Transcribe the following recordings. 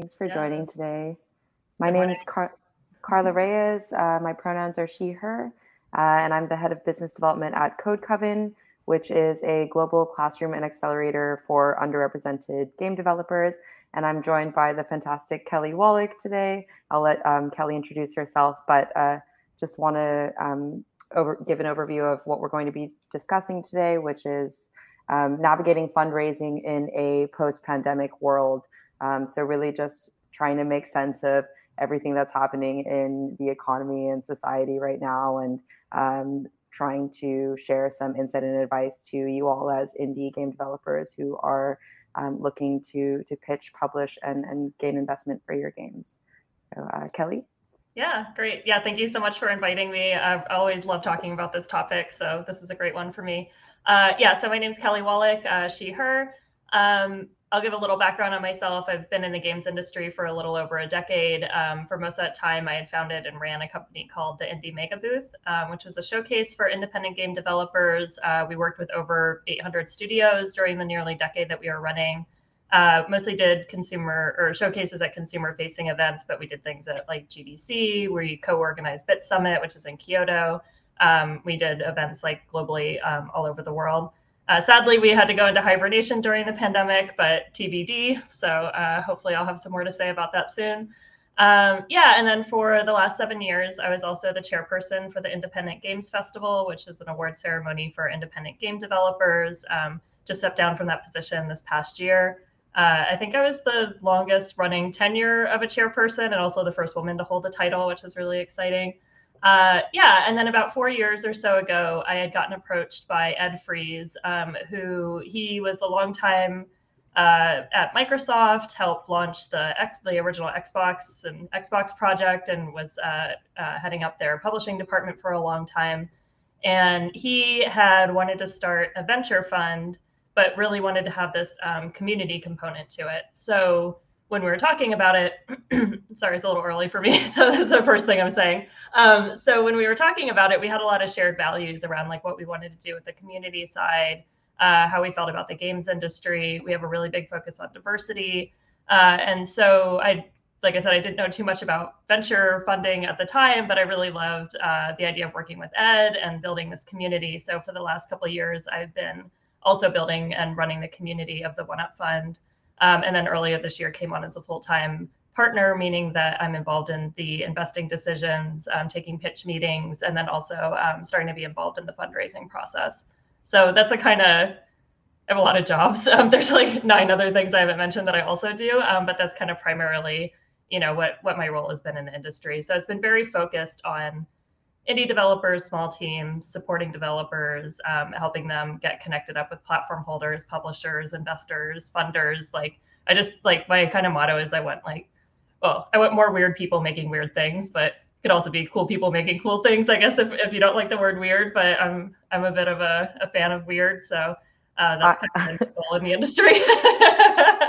Thanks for Yeah. joining today. My Good name morning. is Car- Carla Reyes. Uh, my pronouns are she, her, uh, and I'm the head of business development at Code Coven, which is a global classroom and accelerator for underrepresented game developers. And I'm joined by the fantastic Kelly Wallick today. I'll let um, Kelly introduce herself, but uh, just want to um, over- give an overview of what we're going to be discussing today, which is um, navigating fundraising in a post-pandemic world. Um, so really just trying to make sense of everything that's happening in the economy and society right now and um, trying to share some insight and advice to you all as indie game developers who are um, looking to to pitch, publish, and, and gain investment for your games. So uh, Kelly? Yeah, great. Yeah, thank you so much for inviting me. I always love talking about this topic, so this is a great one for me. Uh, yeah, so my name is Kelly Wallick, uh, she, her. Um, I'll give a little background on myself. I've been in the games industry for a little over a decade. Um, for most of that time, I had founded and ran a company called the Indie Mega Booth, um, which was a showcase for independent game developers. Uh, we worked with over 800 studios during the nearly decade that we were running. Uh, mostly did consumer or showcases at consumer facing events, but we did things at like GDC. We co-organized BitSummit, which is in Kyoto. Um, we did events like globally um, all over the world. Uh, sadly, we had to go into hibernation during the pandemic, but TBD. So uh, hopefully, I'll have some more to say about that soon. Um, yeah, and then for the last seven years, I was also the chairperson for the Independent Games Festival, which is an award ceremony for independent game developers. Um, just stepped down from that position this past year. Uh, I think I was the longest running tenure of a chairperson and also the first woman to hold the title, which is really exciting. Uh, yeah, and then about four years or so ago, I had gotten approached by Ed Fries, um, who he was a long time uh, at Microsoft, helped launch the X, the original Xbox and Xbox project, and was uh, uh, heading up their publishing department for a long time. And he had wanted to start a venture fund, but really wanted to have this um, community component to it. So when we were talking about it, sorry, it's a little early for me. So this is the first thing I'm saying. Um, so when we were talking about it, we had a lot of shared values around like what we wanted to do with the community side, uh, how we felt about the games industry. We have a really big focus on diversity, uh, and so I, like I said, I didn't know too much about venture funding at the time, but I really loved uh, the idea of working with Ed and building this community. So for the last couple of years, I've been also building and running the community of the One Up Fund. Um, and then earlier this year came on as a full time partner, meaning that I'm involved in the investing decisions, um, taking pitch meetings, and then also um, starting to be involved in the fundraising process. So that's a kind of, I have a lot of jobs. Um, there's like nine other things I haven't mentioned that I also do, um, but that's kind of primarily, you know, what what my role has been in the industry. So it's been very focused on indie developers, small teams, supporting developers, um, helping them get connected up with platform holders, publishers, investors, funders. Like I just like my kind of motto is I want like, well, I want more weird people making weird things, but could also be cool people making cool things. I guess if, if you don't like the word weird, but I'm I'm a bit of a, a fan of weird, so uh, that's kind of goal in the industry.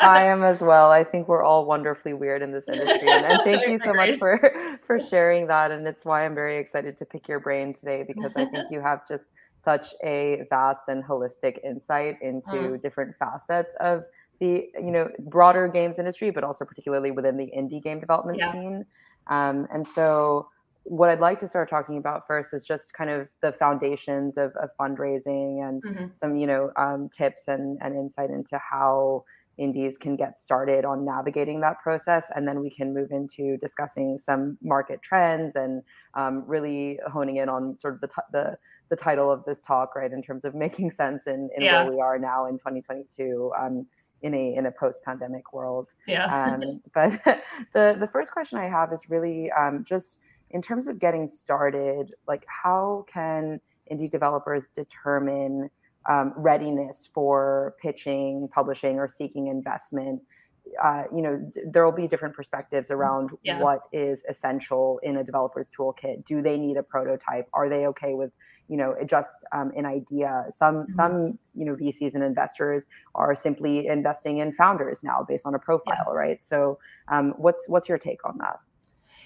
I am as well. I think we're all wonderfully weird in this industry. And, and thank you so much for for sharing that. And it's why I'm very excited to pick your brain today because I think you have just such a vast and holistic insight into Mm. different facets of the you know broader games industry, but also particularly within the indie game development Yeah. scene. Um, and so what I'd like to start talking about first is just kind of the foundations of, of fundraising and mm-hmm. some, you know, um, tips and, and insight into how indies can get started on navigating that process. And then we can move into discussing some market trends and um, really honing in on sort of the, t- the, the title of this talk, right, in terms of making sense in, in yeah. where we are now in 2022. Um, in a in a post pandemic world. Yeah. um, but the the first question I have is really um, just in terms of getting started. Like, how can indie developers determine um, readiness for pitching, publishing, or seeking investment. Uh, you know, there will be different perspectives mm, around yeah. what is essential in a developer's toolkit. Do they need a prototype? Are they okay with, you know, just um, an idea? Some mm-hmm. some you know VCs and investors are simply investing in founders now based on a profile, yeah. right? So, um, what's what's your take on that?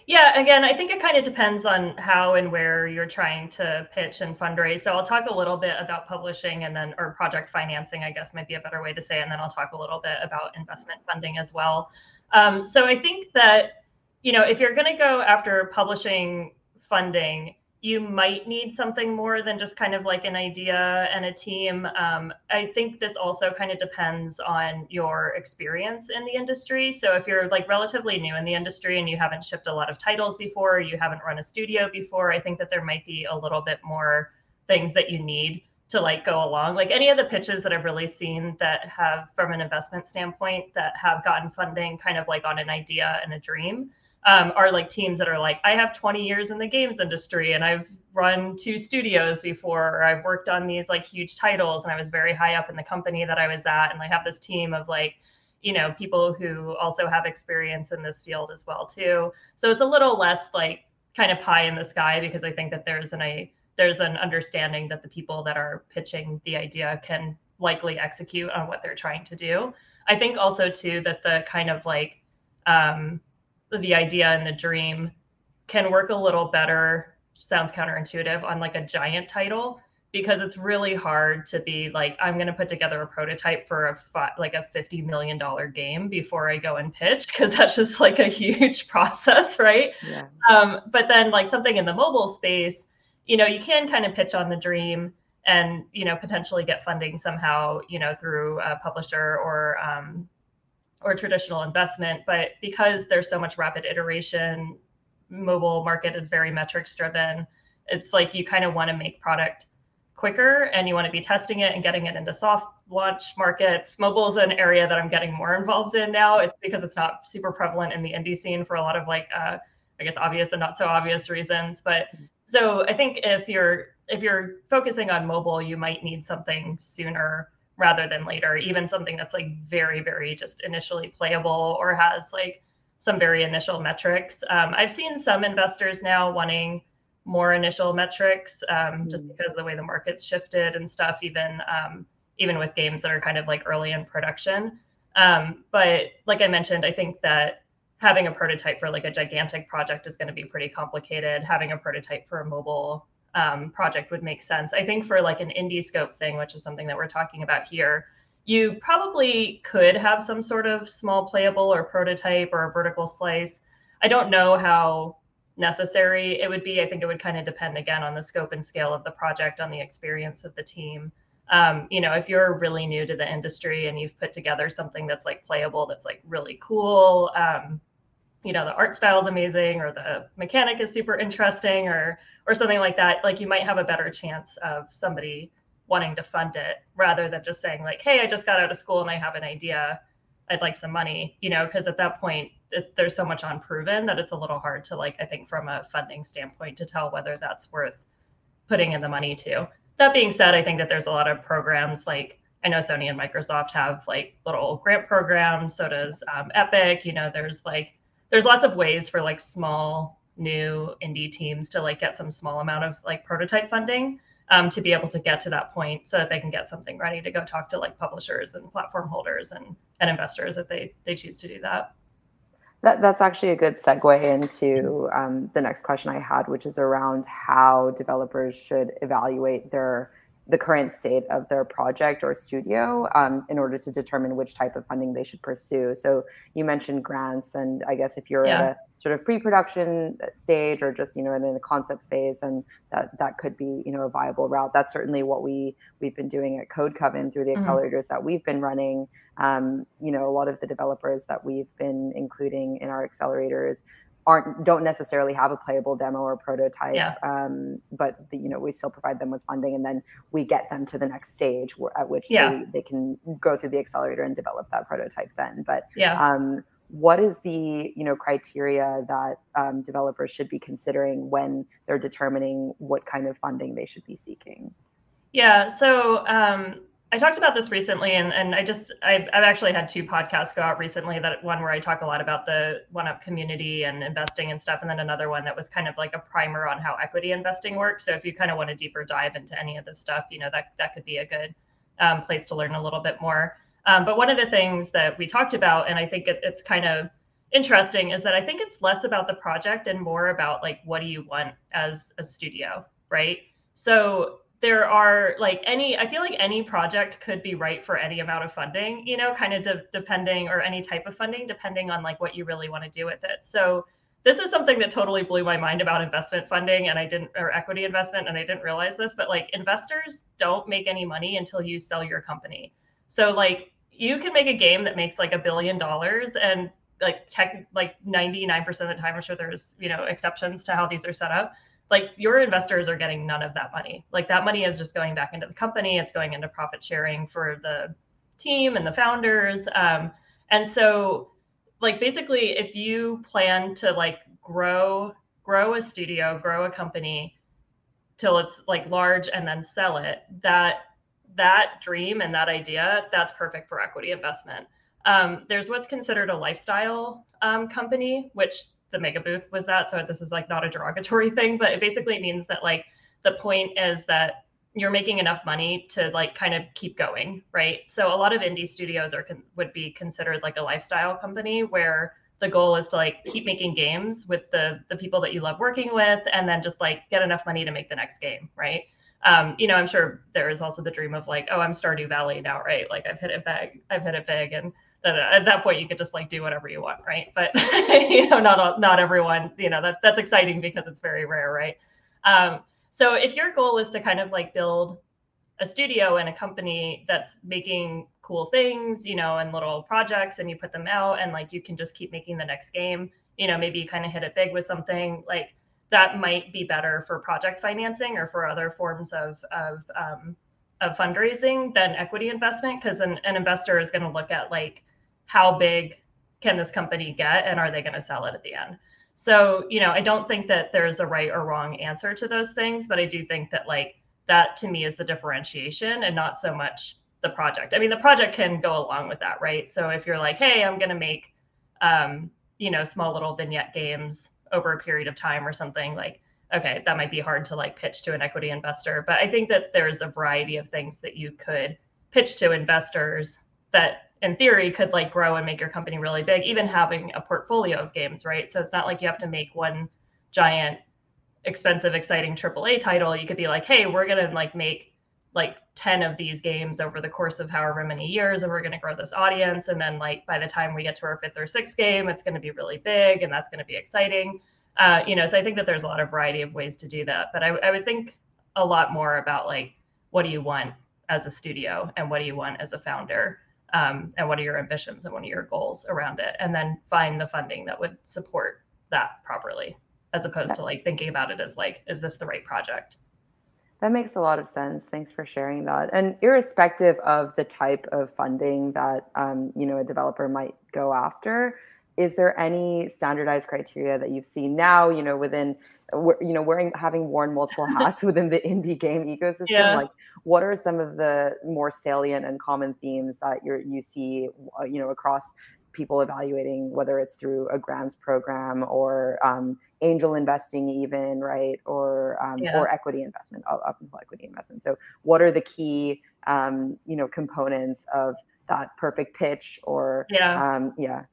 Yeah, again, I think it kind of depends on how and where you're trying to pitch and fundraise. So I'll talk a little bit about publishing and then, or project financing, I guess might be a better way to say, it, and then I'll talk a little bit about investment funding as well. Um, so I think that, you know, if you're going to go after publishing funding, you might need something more than just kind of like an idea and a team. Um, I think this also kind of depends on your experience in the industry. So if you're like relatively new in the industry and you haven't shipped a lot of titles before, you haven't run a studio before, I think that there might be a little bit more things that you need to like go along. Like any of the pitches that I've really seen that have from an investment standpoint that have gotten funding kind of like on an idea and a dream um, are like teams that are like, I have 20 years in the games industry and I've run two studios before, or I've worked on these like huge titles and I was very high up in the company that I was at. And I have this team of like, you know, people who also have experience in this field as well too. So it's a little less like kind of pie in the sky because I think that there's an a there's an understanding that the people that are pitching the idea can likely execute on what they're trying to do. I think also too that the kind of like um, the idea and the dream can work a little better sounds counterintuitive on like a giant title because it's really hard to be like i'm going to put together a prototype for a fi- like a 50 million dollar game before i go and pitch because that's just like a huge process right yeah. um, but then like something in the mobile space you know you can kind of pitch on the dream and you know potentially get funding somehow you know through a publisher or um, or traditional investment. But because there's so much rapid iteration, mobile market is very metrics driven. It's like you kind of want to make product quicker and you want to be testing it and getting it into soft launch markets. Mobile is an area that I'm getting more involved in now. It's because it's not super prevalent in the indie scene for a lot of like, uh, I guess, obvious and not so obvious reasons. But so I think if you're if you're focusing on mobile, you might need something sooner rather than later even something that's like very very just initially playable or has like some very initial metrics. Um, i've seen some investors now wanting more initial metrics um, mm-hmm. just because of the way the market's shifted and stuff even um, even with games that are kind of like early in production. Um, but like i mentioned i think that having a prototype for like a gigantic project is going to be pretty complicated. Having a prototype for a mobile um, project would make sense. I think for like an indie scope thing, which is something that we're talking about here, you probably could have some sort of small playable or prototype or a vertical slice. I don't know how necessary it would be. I think it would kind of depend again on the scope and scale of the project, on the experience of the team. Um, you know, if you're really new to the industry and you've put together something that's like playable, that's like really cool, um, you know, the art style is amazing or the mechanic is super interesting or or something like that, like you might have a better chance of somebody wanting to fund it rather than just saying like, "Hey, I just got out of school and I have an idea. I'd like some money," you know, because at that point it, there's so much unproven that it's a little hard to like I think from a funding standpoint to tell whether that's worth putting in the money to. That being said, I think that there's a lot of programs like I know Sony and Microsoft have like little grant programs. So does um, Epic. You know, there's like there's lots of ways for like small new indie teams to like get some small amount of like prototype funding um, to be able to get to that point so that they can get something ready to go talk to like publishers and platform holders and, and investors if they they choose to do that. That, that's actually a good segue into um, the next question I had, which is around how developers should evaluate their the current state of their project or studio um, in order to determine which type of funding they should pursue. So you mentioned grants, and I guess if you're yeah. at a sort of pre-production stage or just you know in the concept phase, and that that could be you know a viable route. That's certainly what we we've been doing at Code Coven through the mm-hmm. accelerators that we've been running. Um, you know, a lot of the developers that we've been including in our accelerators aren't don't necessarily have a playable demo or prototype yeah. um, but the, you know we still provide them with funding and then we get them to the next stage where, at which yeah. they, they can go through the accelerator and develop that prototype then but yeah um, what is the you know criteria that um, developers should be considering when they're determining what kind of funding they should be seeking yeah so um, I talked about this recently, and, and I just I've, I've actually had two podcasts go out recently. That one where I talk a lot about the one up community and investing and stuff, and then another one that was kind of like a primer on how equity investing works. So if you kind of want a deeper dive into any of this stuff, you know that that could be a good um, place to learn a little bit more. Um, but one of the things that we talked about, and I think it, it's kind of interesting, is that I think it's less about the project and more about like what do you want as a studio, right? So there are like any i feel like any project could be right for any amount of funding you know kind of de- depending or any type of funding depending on like what you really want to do with it. So this is something that totally blew my mind about investment funding and i didn't or equity investment and i didn't realize this but like investors don't make any money until you sell your company. So like you can make a game that makes like a billion dollars and like tech like 99% of the time i'm sure there's you know exceptions to how these are set up like your investors are getting none of that money. Like that money is just going back into the company. It's going into profit sharing for the team and the founders. Um, and so, like basically, if you plan to like grow grow a studio, grow a company till it's like large, and then sell it, that that dream and that idea that's perfect for equity investment. Um, there's what's considered a lifestyle um, company, which the mega booth was that. So this is like not a derogatory thing, but it basically means that like the point is that you're making enough money to like kind of keep going, right? So a lot of indie studios are would be considered like a lifestyle company where the goal is to like keep making games with the the people that you love working with and then just like get enough money to make the next game, right? Um, you know, I'm sure there is also the dream of like, oh, I'm Stardew Valley now, right? Like I've hit it big, I've hit it big, and at that point you could just like do whatever you want right? But you know not not everyone you know that that's exciting because it's very rare right? Um, so if your goal is to kind of like build a studio and a company that's making cool things you know and little projects and you put them out and like you can just keep making the next game you know maybe you kind of hit it big with something like that might be better for project financing or for other forms of of um, of fundraising than equity investment because an, an investor is going to look at like how big can this company get and are they going to sell it at the end? So you know i don't think that there's a right or wrong answer to those things but i do think that like that to me is the differentiation and not so much the project. I mean the project can go along with that right? So if you're like hey i'm going to make um, you know small little vignette games over a period of time or something like okay that might be hard to like pitch to an equity investor but i think that there's a variety of things that you could pitch to investors that in theory could like grow and make your company really big even having a portfolio of games right? So it's not like you have to make one giant expensive exciting aaa title. You could be like hey we're going to like make like 10 of these games over the course of however many years and we're going to grow this audience and then like by the time we get to our fifth or sixth game it's going to be really big and that's going to be exciting. Uh, you know so i think that there's a lot of variety of ways to do that but I, I would think a lot more about like what do you want as a studio and what do you want as a founder um, and what are your ambitions and what are your goals around it? And then find the funding that would support that properly as opposed to like thinking about it as like is this the right project? That makes a lot of sense. Thanks for sharing that. And irrespective of the type of funding that um, you know a developer might go after is there any standardized criteria that you've seen now you know within you know wearing having worn multiple hats within the indie game ecosystem? Yeah. like what are some of the more salient and common themes that you you see uh, you know across people evaluating whether it's through a grants program or um, angel investing even right? Or um, yeah. or equity investment up until equity investment. So what are the key um, you know components of that perfect pitch or yeah. um, yeah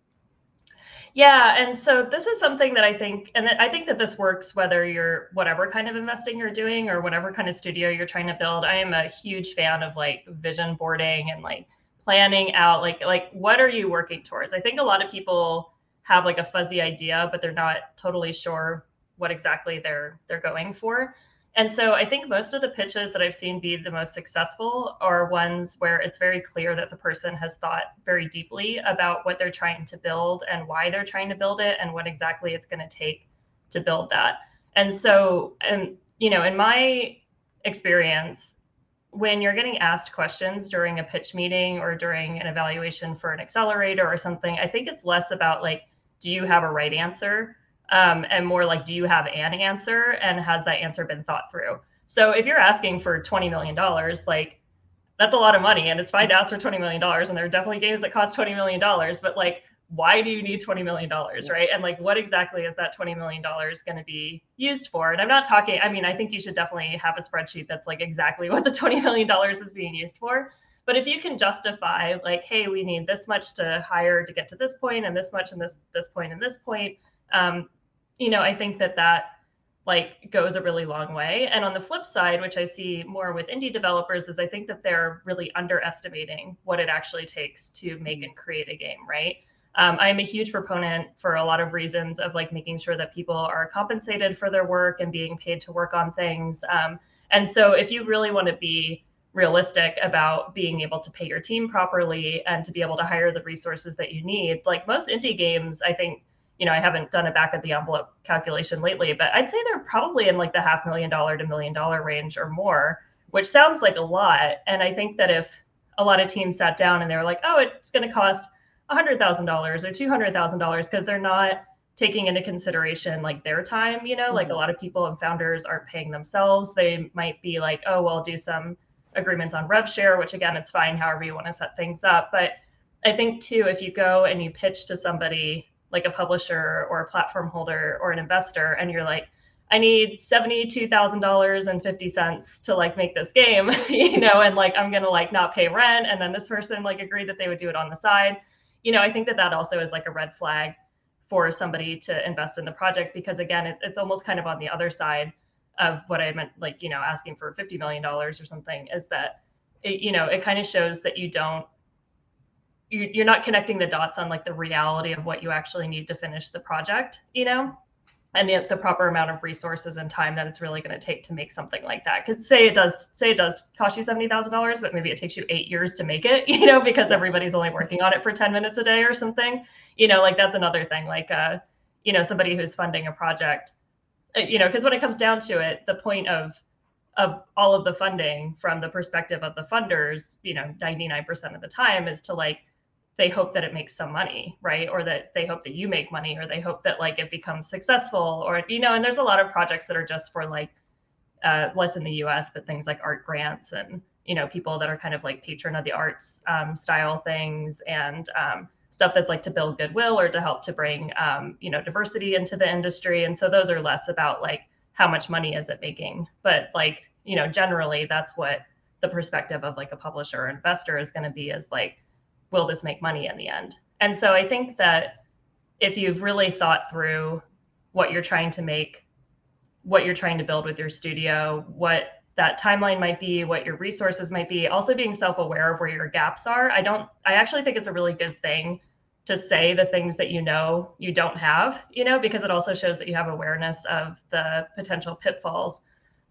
Yeah, and so this is something that I think, and I think that this works whether you're whatever kind of investing you're doing or whatever kind of studio you're trying to build. I am a huge fan of like vision boarding and like planning out like like what are you working towards. I think a lot of people have like a fuzzy idea, but they're not totally sure what exactly they're they're going for. And so I think most of the pitches that I've seen be the most successful are ones where it's very clear that the person has thought very deeply about what they're trying to build and why they're trying to build it and what exactly it's going to take to build that. And so, and you know, in my experience, when you're getting asked questions during a pitch meeting or during an evaluation for an accelerator or something, I think it's less about like, do you have a right answer? Um, and more like, do you have an answer? And has that answer been thought through? So if you're asking for $20 million, like that's a lot of money and it's fine to ask for $20 million. And there are definitely games that cost $20 million, but like, why do you need $20 million? Right. And like, what exactly is that $20 million going to be used for? And I'm not talking, I mean, I think you should definitely have a spreadsheet that's like exactly what the $20 million is being used for. But if you can justify like, hey, we need this much to hire to get to this point and this much and this, this point and this point, um, you know, I think that that like goes a really long way. And on the flip side, which I see more with indie developers, is I think that they're really underestimating what it actually takes to make and create a game, right? Um, I'm a huge proponent for a lot of reasons of like making sure that people are compensated for their work and being paid to work on things. Um, and so if you really want to be realistic about being able to pay your team properly and to be able to hire the resources that you need, like most indie games, I think you know, I haven't done a back of the envelope calculation lately, but I'd say they're probably in like the half million dollar to million dollar range or more, which sounds like a lot. And I think that if a lot of teams sat down and they were like, oh, it's going to cost $100,000 or $200,000 because they're not taking into consideration like their time, you know, mm-hmm. like a mm-hmm. lot of people and founders aren't paying themselves. They might be like, oh, well, I'll do some agreements on rev share, which again, it's fine however you want to set things up. But I think too, if you go and you pitch to somebody like a publisher or a platform holder or an investor and you're like i need $72000 fifty to like make this game you know and like i'm gonna like not pay rent and then this person like agreed that they would do it on the side. You know i think that that also is like a red flag for somebody to invest in the project because again it, it's almost kind of on the other side of what i meant like you know asking for $50 million or something is that it, you know it kind of shows that you don't you're not connecting the dots on like the reality of what you actually need to finish the project you know? And the, the proper amount of resources and time that it's really going to take to make something like that. Because say it does say it does cost you $70000 but maybe it takes you eight years to make it you know because everybody's only working on it for 10 minutes a day or something. You know like that's another thing like uh you know somebody who's funding a project uh, you know because when it comes down to it the point of of all of the funding from the perspective of the funders you know 99% of the time is to like they hope that it makes some money right? Or that they hope that you make money or they hope that like it becomes successful or you know and there's a lot of projects that are just for like uh, less in the us but things like art grants and you know people that are kind of like patron of the arts um, style things and um, stuff that's like to build goodwill or to help to bring um, you know diversity into the industry. And so those are less about like how much money is it making but like you know generally that's what the perspective of like a publisher or investor is going to be is like will this make money in the end? And so I think that if you've really thought through what you're trying to make, what you're trying to build with your studio, what that timeline might be, what your resources might be, also being self-aware of where your gaps are. I don't I actually think it's a really good thing to say the things that you know you don't have, you know, because it also shows that you have awareness of the potential pitfalls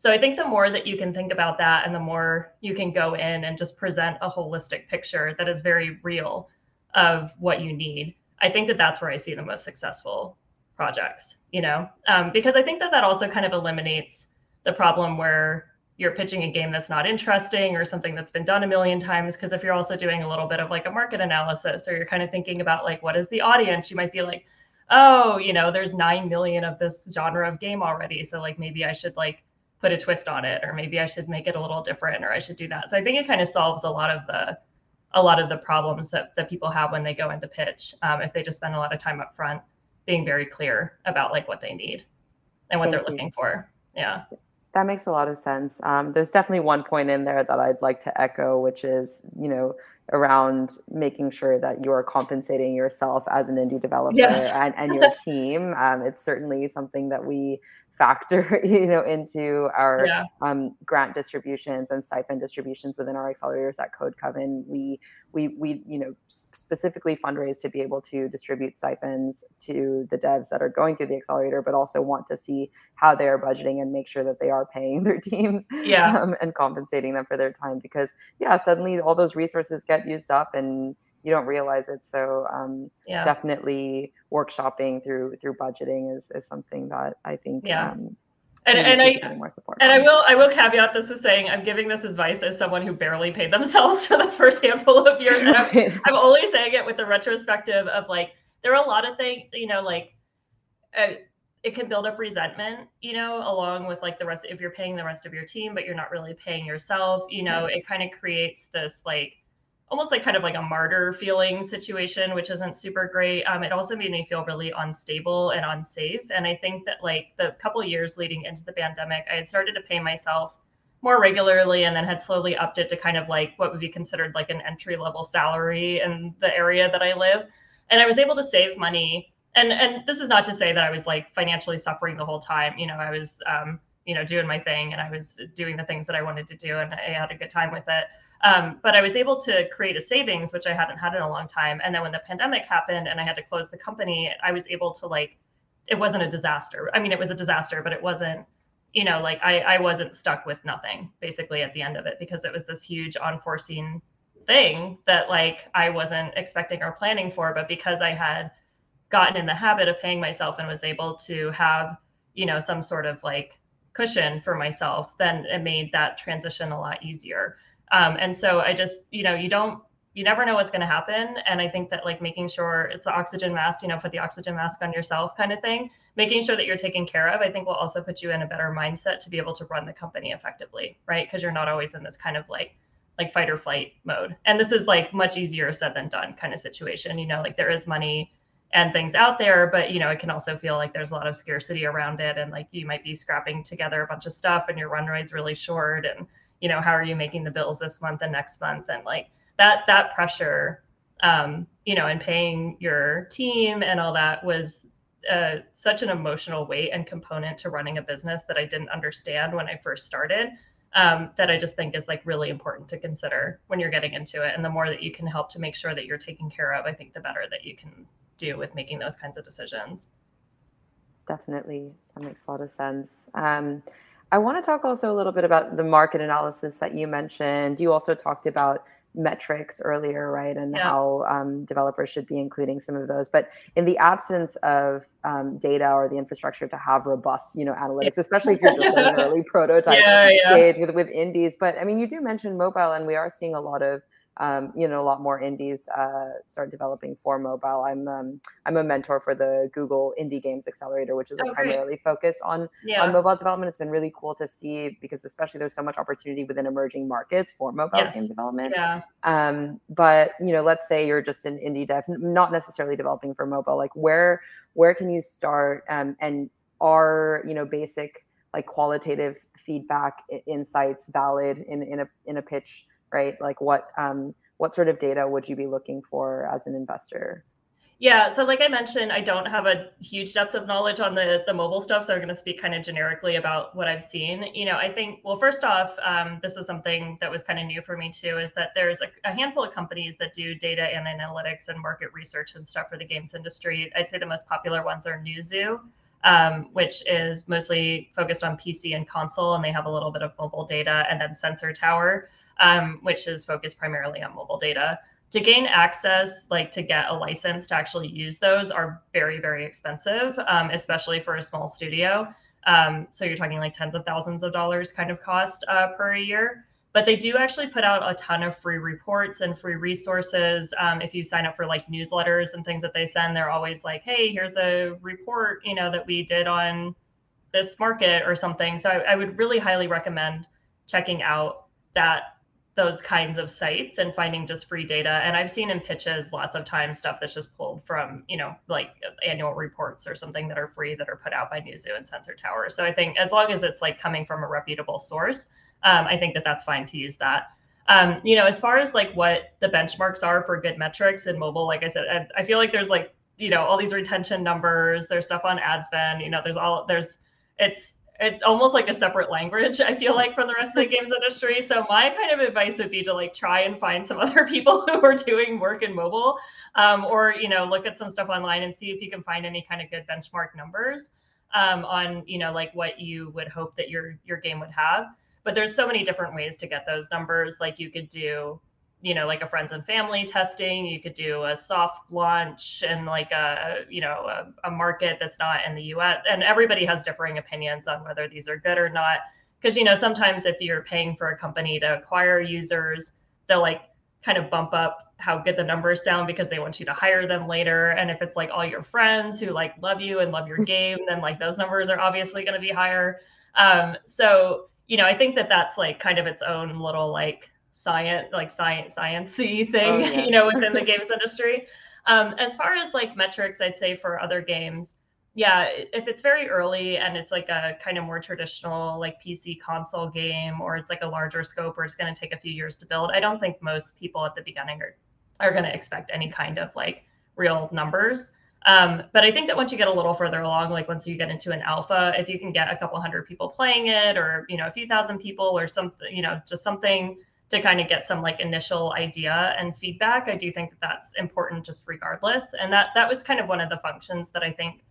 so I think the more that you can think about that and the more you can go in and just present a holistic picture that is very real of what you need, I think that that's where I see the most successful projects, you know, um, because I think that that also kind of eliminates the problem where you're pitching a game that's not interesting or something that's been done a million times. Because if you're also doing a little bit of like a market analysis or you're kind of thinking about like, what is the audience, you might be like, oh, you know, there's 9 million of this genre of game already. So like maybe I should like put a twist on it or maybe i should make it a little different or i should do that so i think it kind of solves a lot of the a lot of the problems that, that people have when they go into pitch um, if they just spend a lot of time up front being very clear about like what they need and what Thank they're you. looking for yeah That makes a lot of sense. Um, there's definitely one point in there that I'd like to echo, which is, you know, around making sure that you're compensating yourself as an indie developer yes. and, and your team. Um, it's certainly something that we factor you know into our yeah. um, grant distributions and stipend distributions within our accelerators at code coven we we we you know specifically fundraise to be able to distribute stipends to the devs that are going through the accelerator but also want to see how they are budgeting and make sure that they are paying their teams yeah. um, and compensating them for their time because yeah suddenly all those resources get used up and you don't realize it. So um, yeah. definitely workshopping through through budgeting is, is something that I think yeah. Um, and, and I and I will I will caveat this with saying I'm giving this advice as someone who barely paid themselves for the first handful of years. And I'm, I'm only saying it with the retrospective of like there are a lot of things you know like uh, it can build up resentment you know along with like the rest if you're paying the rest of your team but you're not really paying yourself you know it kind of creates this like almost like kind of like a martyr feeling situation, which isn't super great. Um, it also made me feel really unstable and unsafe. And I think that like the couple years leading into the pandemic, I had started to pay myself more regularly and then had slowly upped it to kind of like what would be considered like an entry level salary in the area that I live. And I was able to save money. And and this is not to say that I was like financially suffering the whole time. You know, I was um, you know, doing my thing and I was doing the things that I wanted to do and I had a good time with it. Um, but I was able to create a savings, which I hadn't had in a long time. And then when the pandemic happened and I had to close the company, I was able to like, it wasn't a disaster. I mean, it was a disaster, but it wasn't, you know, like I, I wasn't stuck with nothing basically at the end of it because it was this huge unforeseen thing that like I wasn't expecting or planning for. But because I had gotten in the habit of paying myself and was able to have, you know, some sort of like cushion for myself, then it made that transition a lot easier. Um, and so I just, you know, you don't, you never know what's going to happen. And I think that like making sure it's the oxygen mask, you know, put the oxygen mask on yourself kind of thing, making sure that you're taken care of, I think will also put you in a better mindset to be able to run the company effectively, right? Because you're not always in this kind of like, like fight or flight mode. And this is like much easier said than done kind of situation. You know, like there is money and things out there, but you know, it can also feel like there's a lot of scarcity around it. And like you might be scrapping together a bunch of stuff and your runway is really short and you know how are you making the bills this month and next month and like that that pressure um, you know and paying your team and all that was uh, such an emotional weight and component to running a business that I didn't understand when I first started. Um, that I just think is like really important to consider when you're getting into it. And the more that you can help to make sure that you're taken care of, I think the better that you can do with making those kinds of decisions. Definitely, that makes a lot of sense. Um, I want to talk also a little bit about the market analysis that you mentioned. You also talked about metrics earlier, right? And yeah. how um, developers should be including some of those. But in the absence of um, data or the infrastructure to have robust, you know, analytics, especially if you're just an early prototype yeah, yeah. stage with, with indies. But I mean, you do mention mobile, and we are seeing a lot of um, you know, a lot more indies uh, start developing for mobile. I'm um, I'm a mentor for the Google Indie Games Accelerator, which is oh, primarily focused on yeah. on mobile development. It's been really cool to see because especially there's so much opportunity within emerging markets for mobile yes. game development. Yeah. Um, but you know, let's say you're just an indie dev, not necessarily developing for mobile. Like where where can you start? Um, and are you know basic like qualitative feedback insights valid in in a in a pitch? Right? Like what um, what sort of data would you be looking for as an investor? Yeah, so like I mentioned, I don't have a huge depth of knowledge on the the mobile stuff, so I'm going to speak kind of generically about what I've seen. You know, I think well, first off, um, this was something that was kind of new for me too, is that there's a, a, handful of companies that do data and analytics and market research and stuff for the games industry. I'd say the most popular ones are Newzoo, um, which is mostly focused on PC and console, and they have a little bit of mobile data, and then Sensor Tower um, which is focused primarily on mobile data. To gain access, like to get a license to actually use those, are very, very expensive, um, especially for a small studio. Um, so you're talking like tens of thousands of dollars kind of cost uh, per year. But they do actually put out a ton of free reports and free resources. Um, if you sign up for like newsletters and things that they send, they're always like, "Hey, here's a report, you know, that we did on this market or something." So I, I would really highly recommend checking out that those kinds of sites and finding just free data. And I've seen in pitches lots of times stuff that's just pulled from, you know, like annual reports or something that are free that are put out by Newzoo and Sensor Tower. So I think as long as it's like coming from a reputable source, um, I think that that's fine to use that. Um, you know, as far as like what the benchmarks are for good metrics in mobile, like I said, I, I feel like there's like, you know, all these retention numbers, there's stuff on ad spend, you know, there's all, there's, it's, it's almost like a separate language i feel like from the rest of the games industry. So my kind of advice would be to like try and find some other people who are doing work in mobile um, or you know look at some stuff online and see if you can find any kind of good benchmark numbers um, on you know like what you would hope that your your game would have. But there's so many different ways to get those numbers. Like you could do you know like a friends and family testing. You could do a soft launch and like a you know a, a, market that's not in the us and everybody has differing opinions on whether these are good or not. Because you know sometimes if you're paying for a company to acquire users they'll like kind of bump up how good the numbers sound because they want you to hire them later. And if it's like all your friends who like love you and love your game then like those numbers are obviously going to be higher. Um, so you know i think that that's like kind of its own little like science like science sciencey thing oh, yeah. you know within the games industry um, as far as like metrics i'd say for other games yeah if it's very early and it's like a kind of more traditional like pc console game or it's like a larger scope or it's going to take a few years to build i don't think most people at the beginning are are going to expect any kind of like real numbers um, but I think that once you get a little further along, like once you get into an alpha, if you can get a couple hundred people playing it, or you know, a few thousand people, or something, you know, just something to kind of get some like initial idea and feedback. I do think that that's important just regardless. And that that was kind of one of the functions that i think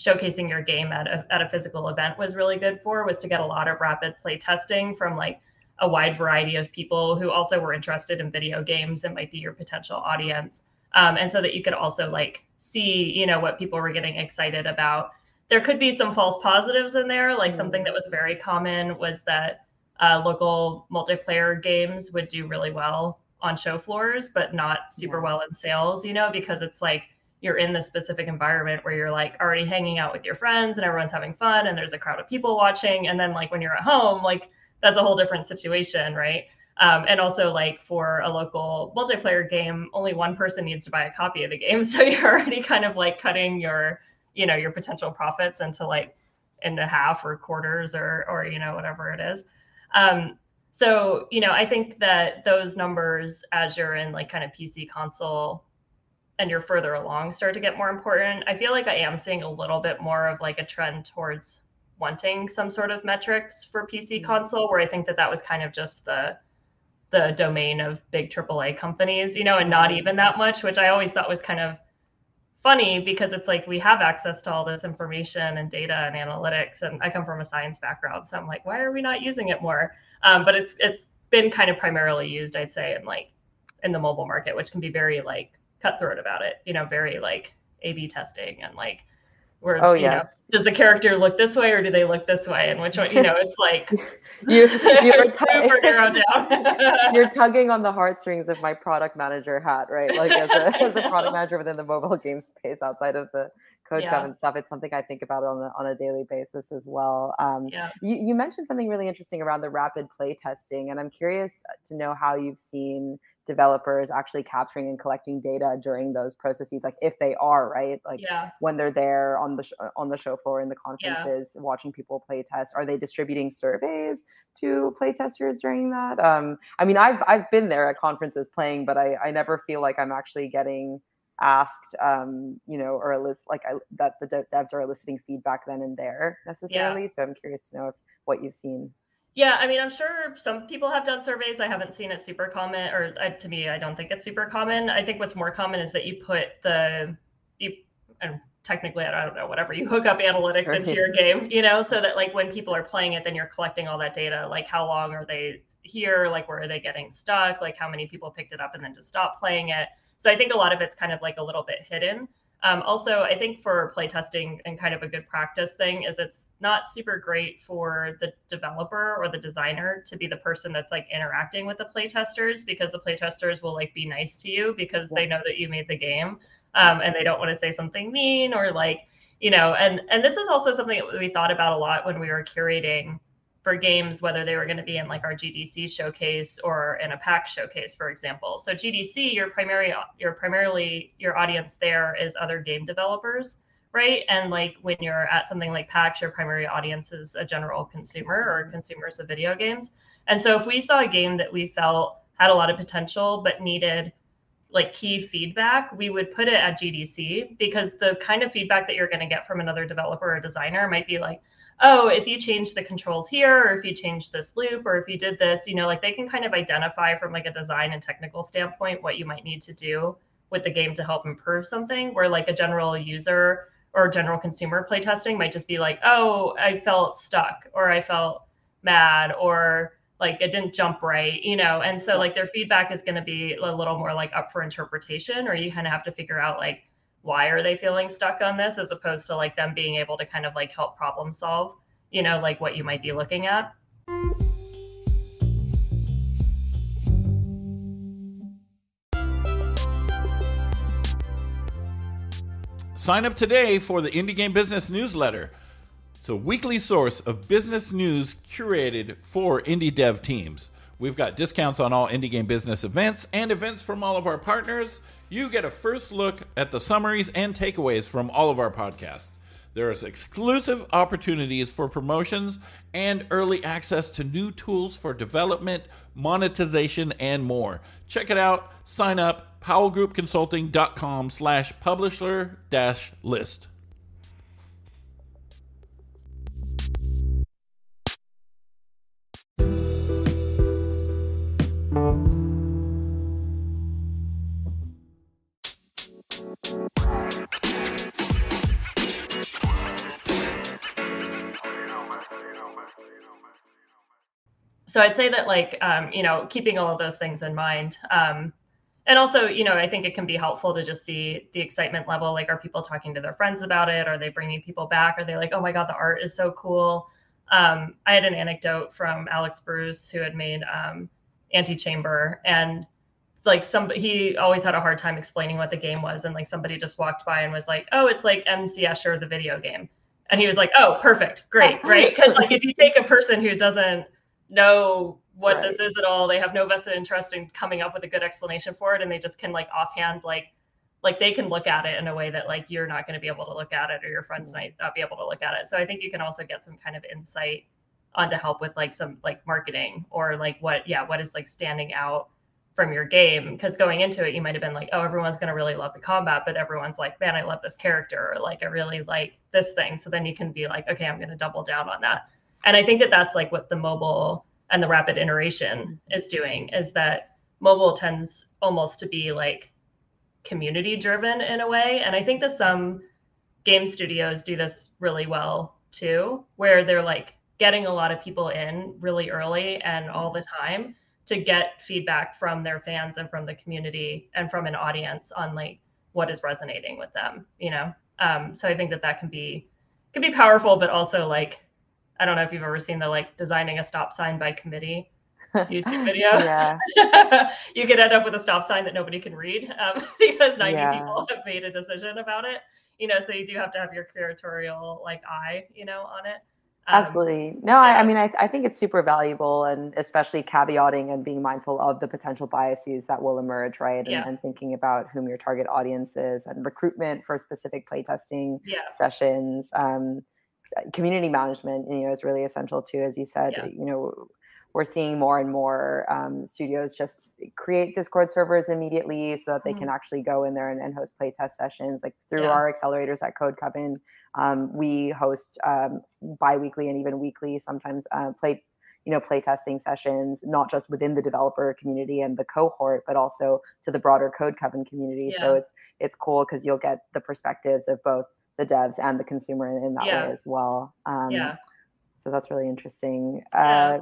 showcasing your game at a, at a physical event was really good for was to get a lot of rapid play testing from like a wide variety of people who also were interested in video games and might be your potential audience. Um, and so that you could also like see you know what people were getting excited about. There could be some false positives in there like mm-hmm. something that was very common was that uh, local multiplayer games would do really well on show floors, but not super yeah. well in sales, you know, because it's like you're in this specific environment where you're like already hanging out with your friends and everyone's having fun and there's a crowd of people watching. And then, like, when you're at home, like, that's a whole different situation, right? Um, and also, like, for a local multiplayer game, only one person needs to buy a copy of the game. So you're already kind of like cutting your, you know, your potential profits into like into half or quarters or, or, you know, whatever it is. Um, so, you know, I think that those numbers as you're in like kind of PC console and you're further along start to get more important. I feel like I am seeing a little bit more of like a trend towards wanting some sort of metrics for PC mm-hmm. console where I think that that was kind of just the the domain of big AAA companies, you know, and not even that much, which I always thought was kind of funny because it's like we have access to all this information and data and analytics and i come from a science background so i'm like why are we not using it more? Um, but it's it's been kind of primarily used i'd say in like in the mobile market which can be very like cutthroat about it you know very like a b testing and like where oh, yes. know does the character look this way or do they look this way and which one you know it's like you, you're, super narrowed down you're tugging on the heartstrings of my product manager hat right like as a, as a product manager within the mobile game space outside of the code yeah. and stuff it's something i think about on a, on a daily basis as well um, yeah. you, you mentioned something really interesting around the rapid play testing and i'm curious to know how you've seen developers actually capturing and collecting data during those processes like if they are right like yeah. when they're there on the sh- on the show floor in the conferences yeah. watching people play test are they distributing surveys to play testers during that um i mean i've i've been there at conferences playing but i i never feel like i'm actually getting asked um you know or list like I, that the devs are eliciting feedback then and there necessarily yeah. so i'm curious to know if, what you've seen yeah, I mean, I'm sure some people have done surveys. I haven't seen it super common, or uh, to me, I don't think it's super common. I think what's more common is that you put the you and technically, I don't know, whatever you hook up analytics into your game, you know, so that like when people are playing it, then you're collecting all that data, like how long are they here, like where are they getting stuck, like how many people picked it up and then just stopped playing it. So I think a lot of it's kind of like a little bit hidden. Um, also, I think for playtesting and kind of a good practice thing is it's not super great for the developer or the designer to be the person that's like interacting with the playtesters because the playtesters will like be nice to you because they know that you made the game um, and they don't want to say something mean or like you know and and this is also something that we thought about a lot when we were curating for games, whether they were going to be in like our GDC showcase or in a PAX showcase, for example. So GDC, your primary, your primarily your audience there is other game developers, right? And like when you're at something like PAX, your primary audience is a general consumer or consumers of video games. And so if we saw a game that we felt had a lot of potential but needed like key feedback, we would put it at GDC because the kind of feedback that you're going to get from another developer or designer might be like, oh, if you change the controls here, or if you change this loop, or if you did this, you know, like they can kind of identify from like a design and technical standpoint what you might need to do with the game to help improve something. Where like a general user or general consumer playtesting might just be like, oh, I felt stuck, or I felt mad, or like it didn't jump right, you know. And so like their feedback is going to be a little more like up for interpretation, or you kind of have to figure out like why are they feeling stuck on this as opposed to like them being able to kind of like help problem solve you know like what you might be looking at Sign up today for the Indie Game Business newsletter. It's a weekly source of business news curated for indie dev teams. We've got discounts on all indie game business events and events from all of our partners. You get a first look at the summaries and takeaways from all of our podcasts. There's exclusive opportunities for promotions and early access to new tools for development, monetization, and more. Check it out. Sign up powellgroupconsulting.com slash publisher dash list. So I'd say that like um, you know keeping all of those things in mind, um, and also you know I think it can be helpful to just see the excitement level. Like, are people talking to their friends about it? Are they bringing people back? Are they like, oh my god, the art is so cool? Um, I had an anecdote from Alex Bruce who had made um, Antichamber, and like some he always had a hard time explaining what the game was, and like somebody just walked by and was like, oh, it's like MC Escher the video game, and he was like, oh, perfect, great, right? Because like if you take a person who doesn't know what right. this is at all. They have no vested interest in coming up with a good explanation for it, and they just can like offhand like like they can look at it in a way that like you're not going to be able to look at it or your friends mm. might not be able to look at it. So i think you can also get some kind of insight on to help with like some like marketing or like what yeah what is like standing out from your game? Because going into it you might have been like oh everyone's going to really love the combat but everyone's like man i love this character or like i really like this thing. So then you can be like okay i'm going to double down on that and i think that that's like what the mobile and the rapid iteration is doing is that mobile tends almost to be like community driven in a way. And i think that some game studios do this really well too where they're like getting a lot of people in really early and all the time to get feedback from their fans and from the community and from an audience on like what is resonating with them you know? Um, so i think that that can be can be powerful but also like I don't know if you've ever seen the like designing a stop sign by committee YouTube video. yeah. you could end up with a stop sign that nobody can read um, because 90 yeah. people have made a decision about it. You know, so you do have to have your curatorial like eye, you know, on it. Um, Absolutely. No, I, I mean, I, I, think it's super valuable and especially caveating and being mindful of the potential biases that will emerge, right? And, yeah. and thinking about whom your target audience is and recruitment for specific playtesting yeah. sessions. Um, community management you know is really essential too as you said yeah. you know we're seeing more and more um, studios just create discord servers immediately so that they mm-hmm. can actually go in there and, and host playtest sessions like through yeah. our accelerators at code coven um, we host um, bi-weekly and even weekly sometimes uh, play you know playtesting sessions not just within the developer community and the cohort but also to the broader code coven community yeah. so it's it's cool because you'll get the perspectives of both the devs and the consumer in, in that yeah. way as well. Um, yeah. So that's really interesting. Yeah. Uh,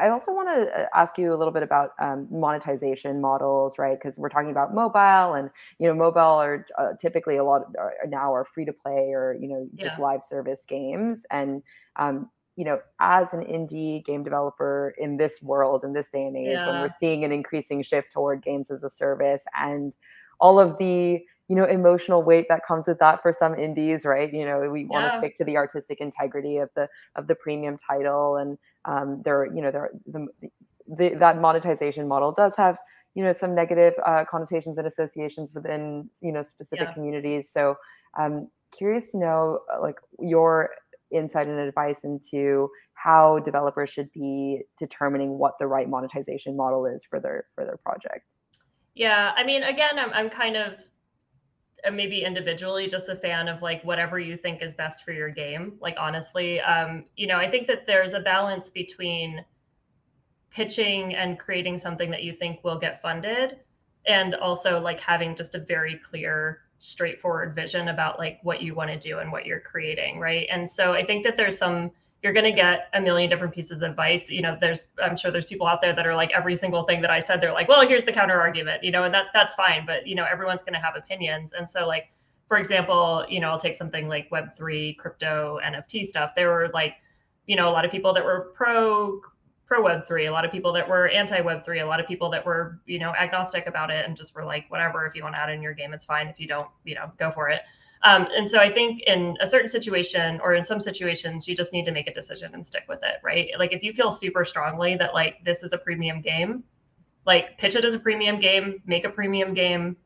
I also want to uh, ask you a little bit about um, monetization models, right? Because we're talking about mobile, and you know, mobile are uh, typically a lot of, are now are free to play or you know just yeah. live service games. And um, you know, as an indie game developer in this world in this day and age, yeah. when we're seeing an increasing shift toward games as a service and all of the you know emotional weight that comes with that for some indies right you know we want to yeah. stick to the artistic integrity of the of the premium title and um there you know there the, the that monetization model does have you know some negative uh, connotations and associations within you know specific yeah. communities so um curious to know uh, like your insight and advice into how developers should be determining what the right monetization model is for their for their project yeah i mean again i'm, I'm kind of maybe individually just a fan of like whatever you think is best for your game like honestly um you know i think that there's a balance between pitching and creating something that you think will get funded and also like having just a very clear straightforward vision about like what you want to do and what you're creating right? And so i think that there's some you're going to get a million different pieces of advice. You know there's i'm sure there's people out there that are like every single thing that i said they're like well here's the counter argument you know and that that's fine but you know everyone's going to have opinions. And so like for example you know i'll take something like web3 crypto nft stuff. There were like you know a lot of people that were pro pro web3 a lot of people that were anti web3 a lot of people that were you know agnostic about it and just were like whatever if you want to add in your game it's fine. If you don't you know go for it um, and so I think in a certain situation or in some situations, you just need to make a decision and stick with it, right? Like if you feel super strongly that like this is a premium game, like pitch it as a premium game, make a premium game,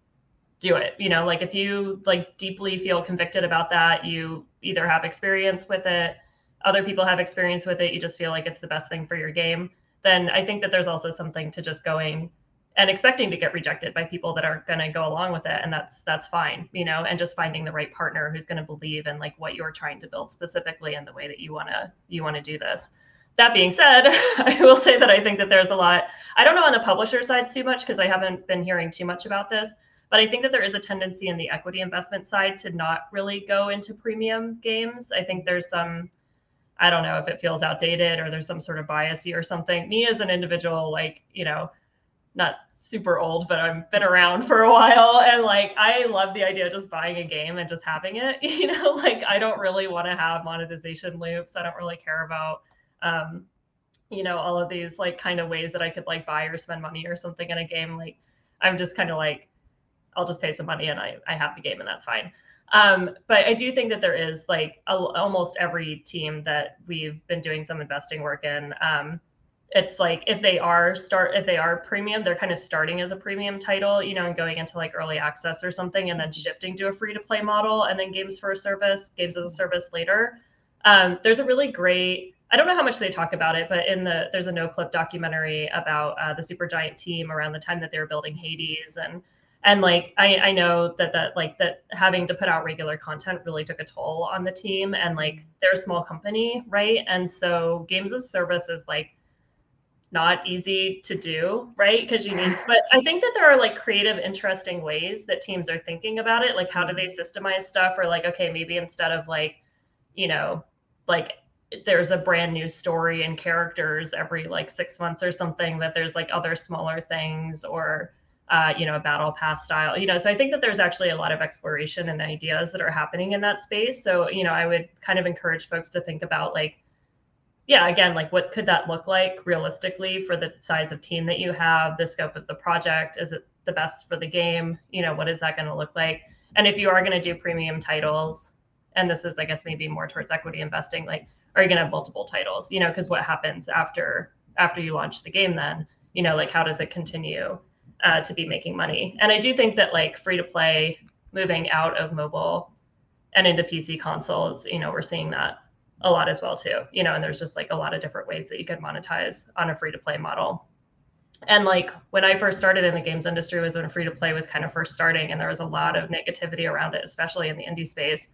do it. You know, like if you like deeply feel convicted about that, you either have experience with it, other people have experience with it, you just feel like it's the best thing for your game, then I think that there's also something to just going and expecting to get rejected by people that are going to go along with it and that's that's fine you know and just finding the right partner who's going to believe in like what you're trying to build specifically and the way that you want to you want to do this. That being said i will say that i think that there's a lot i don't know on the publisher side too much because i haven't been hearing too much about this but i think that there is a tendency in the equity investment side to not really go into premium games. I think there's some i don't know if it feels outdated or there's some sort of biasy or something. Me as an individual like you know not super old, but I've been around for a while. And like, I love the idea of just buying a game and just having it. You know, like, I don't really want to have monetization loops. I don't really care about, um, you know, all of these like kind of ways that I could like buy or spend money or something in a game. Like, I'm just kind of like, I'll just pay some money and I, I have the game and that's fine. Um, but I do think that there is like a, almost every team that we've been doing some investing work in. Um, it's like if they are start if they are premium they're kind of starting as a premium title you know and going into like early access or something and then mm-hmm. shifting to a free to play model and then games for a service games as a service later um, there's a really great i don't know how much they talk about it but in the there's a Noclip documentary about uh, the Supergiant team around the time that they were building hades and and like I, I know that that like that having to put out regular content really took a toll on the team and like mm-hmm. they're a small company right and so games as a service is like not easy to do, right? Because you need, but I think that there are like creative, interesting ways that teams are thinking about it. Like, how do they systemize stuff? Or, like, okay, maybe instead of like, you know, like there's a brand new story and characters every like six months or something, that there's like other smaller things or, uh, you know, a battle pass style, you know. So I think that there's actually a lot of exploration and ideas that are happening in that space. So, you know, I would kind of encourage folks to think about like, yeah, again, like what could that look like realistically for the size of team that you have, the scope of the project? Is it the best for the game? You know, what is that going to look like? And if you are going to do premium titles, and this is, I guess, maybe more towards equity investing, like, are you going to have multiple titles? You know, because what happens after after you launch the game? Then, you know, like how does it continue uh, to be making money? And I do think that like free to play, moving out of mobile and into PC consoles, you know, we're seeing that a lot as well too you know and there's just like a lot of different ways that you could monetize on a free to play model. And like when i first started in the games industry was when free to play was kind of first starting and there was a lot of negativity around it especially in the indie space.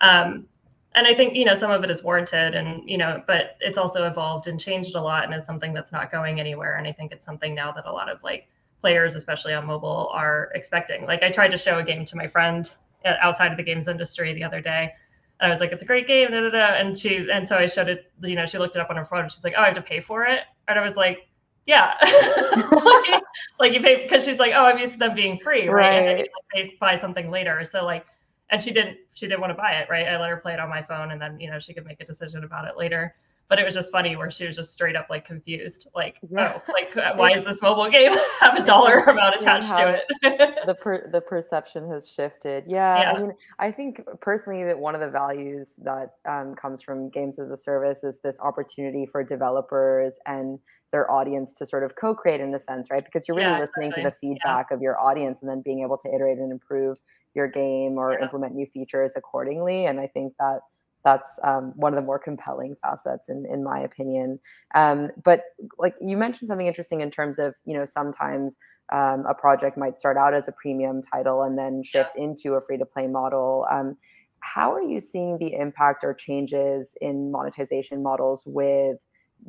Um, and i think you know some of it is warranted and you know but it's also evolved and changed a lot and is something that's not going anywhere and i think it's something now that a lot of like players especially on mobile are expecting. Like i tried to show a game to my friend uh, outside of the games industry the other day and I was like, it's a great game, da, da, da. and she and so I showed it, you know, she looked it up on her phone and she's like, Oh, I have to pay for it. And I was like, Yeah. like, like, you pay because she's like, Oh, I'm used to them being free, right? right. And then you like, buy something later. So like and she didn't she didn't want to buy it, right? I let her play it on my phone and then, you know, she could make a decision about it later. But it was just funny where she was just straight up like confused, like, yeah. oh, like uh, why is this mobile game have a dollar amount attached to it? the per- the perception has shifted. Yeah, yeah, I mean, I think personally that one of the values that um, comes from games as a service is this opportunity for developers and their audience to sort of co-create in a sense, right? Because you're really yeah, listening exactly. to the feedback of your audience and then being able to iterate and improve your game or implement new features accordingly. And I think that that's um, one of the more compelling facets in, in my opinion um, but like you mentioned something interesting in terms of you know sometimes um, a project might start out as a premium title and then shift yeah. into a free to play model um, how are you seeing the impact or changes in monetization models with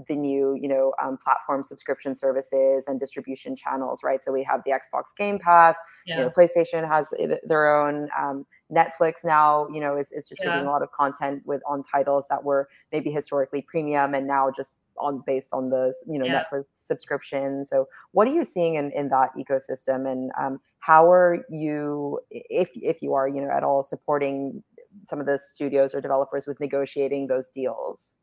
the new you know um, platform subscription services and distribution channels right so we have the xbox game pass yeah. you know playstation has their own um, netflix now you know is, is distributing yeah. a lot of content with on titles that were maybe historically premium and now just on based on the you know yeah. netflix subscription so what are you seeing in, in that ecosystem and um, how are you if if you are you know at all supporting some of the studios or developers with negotiating those deals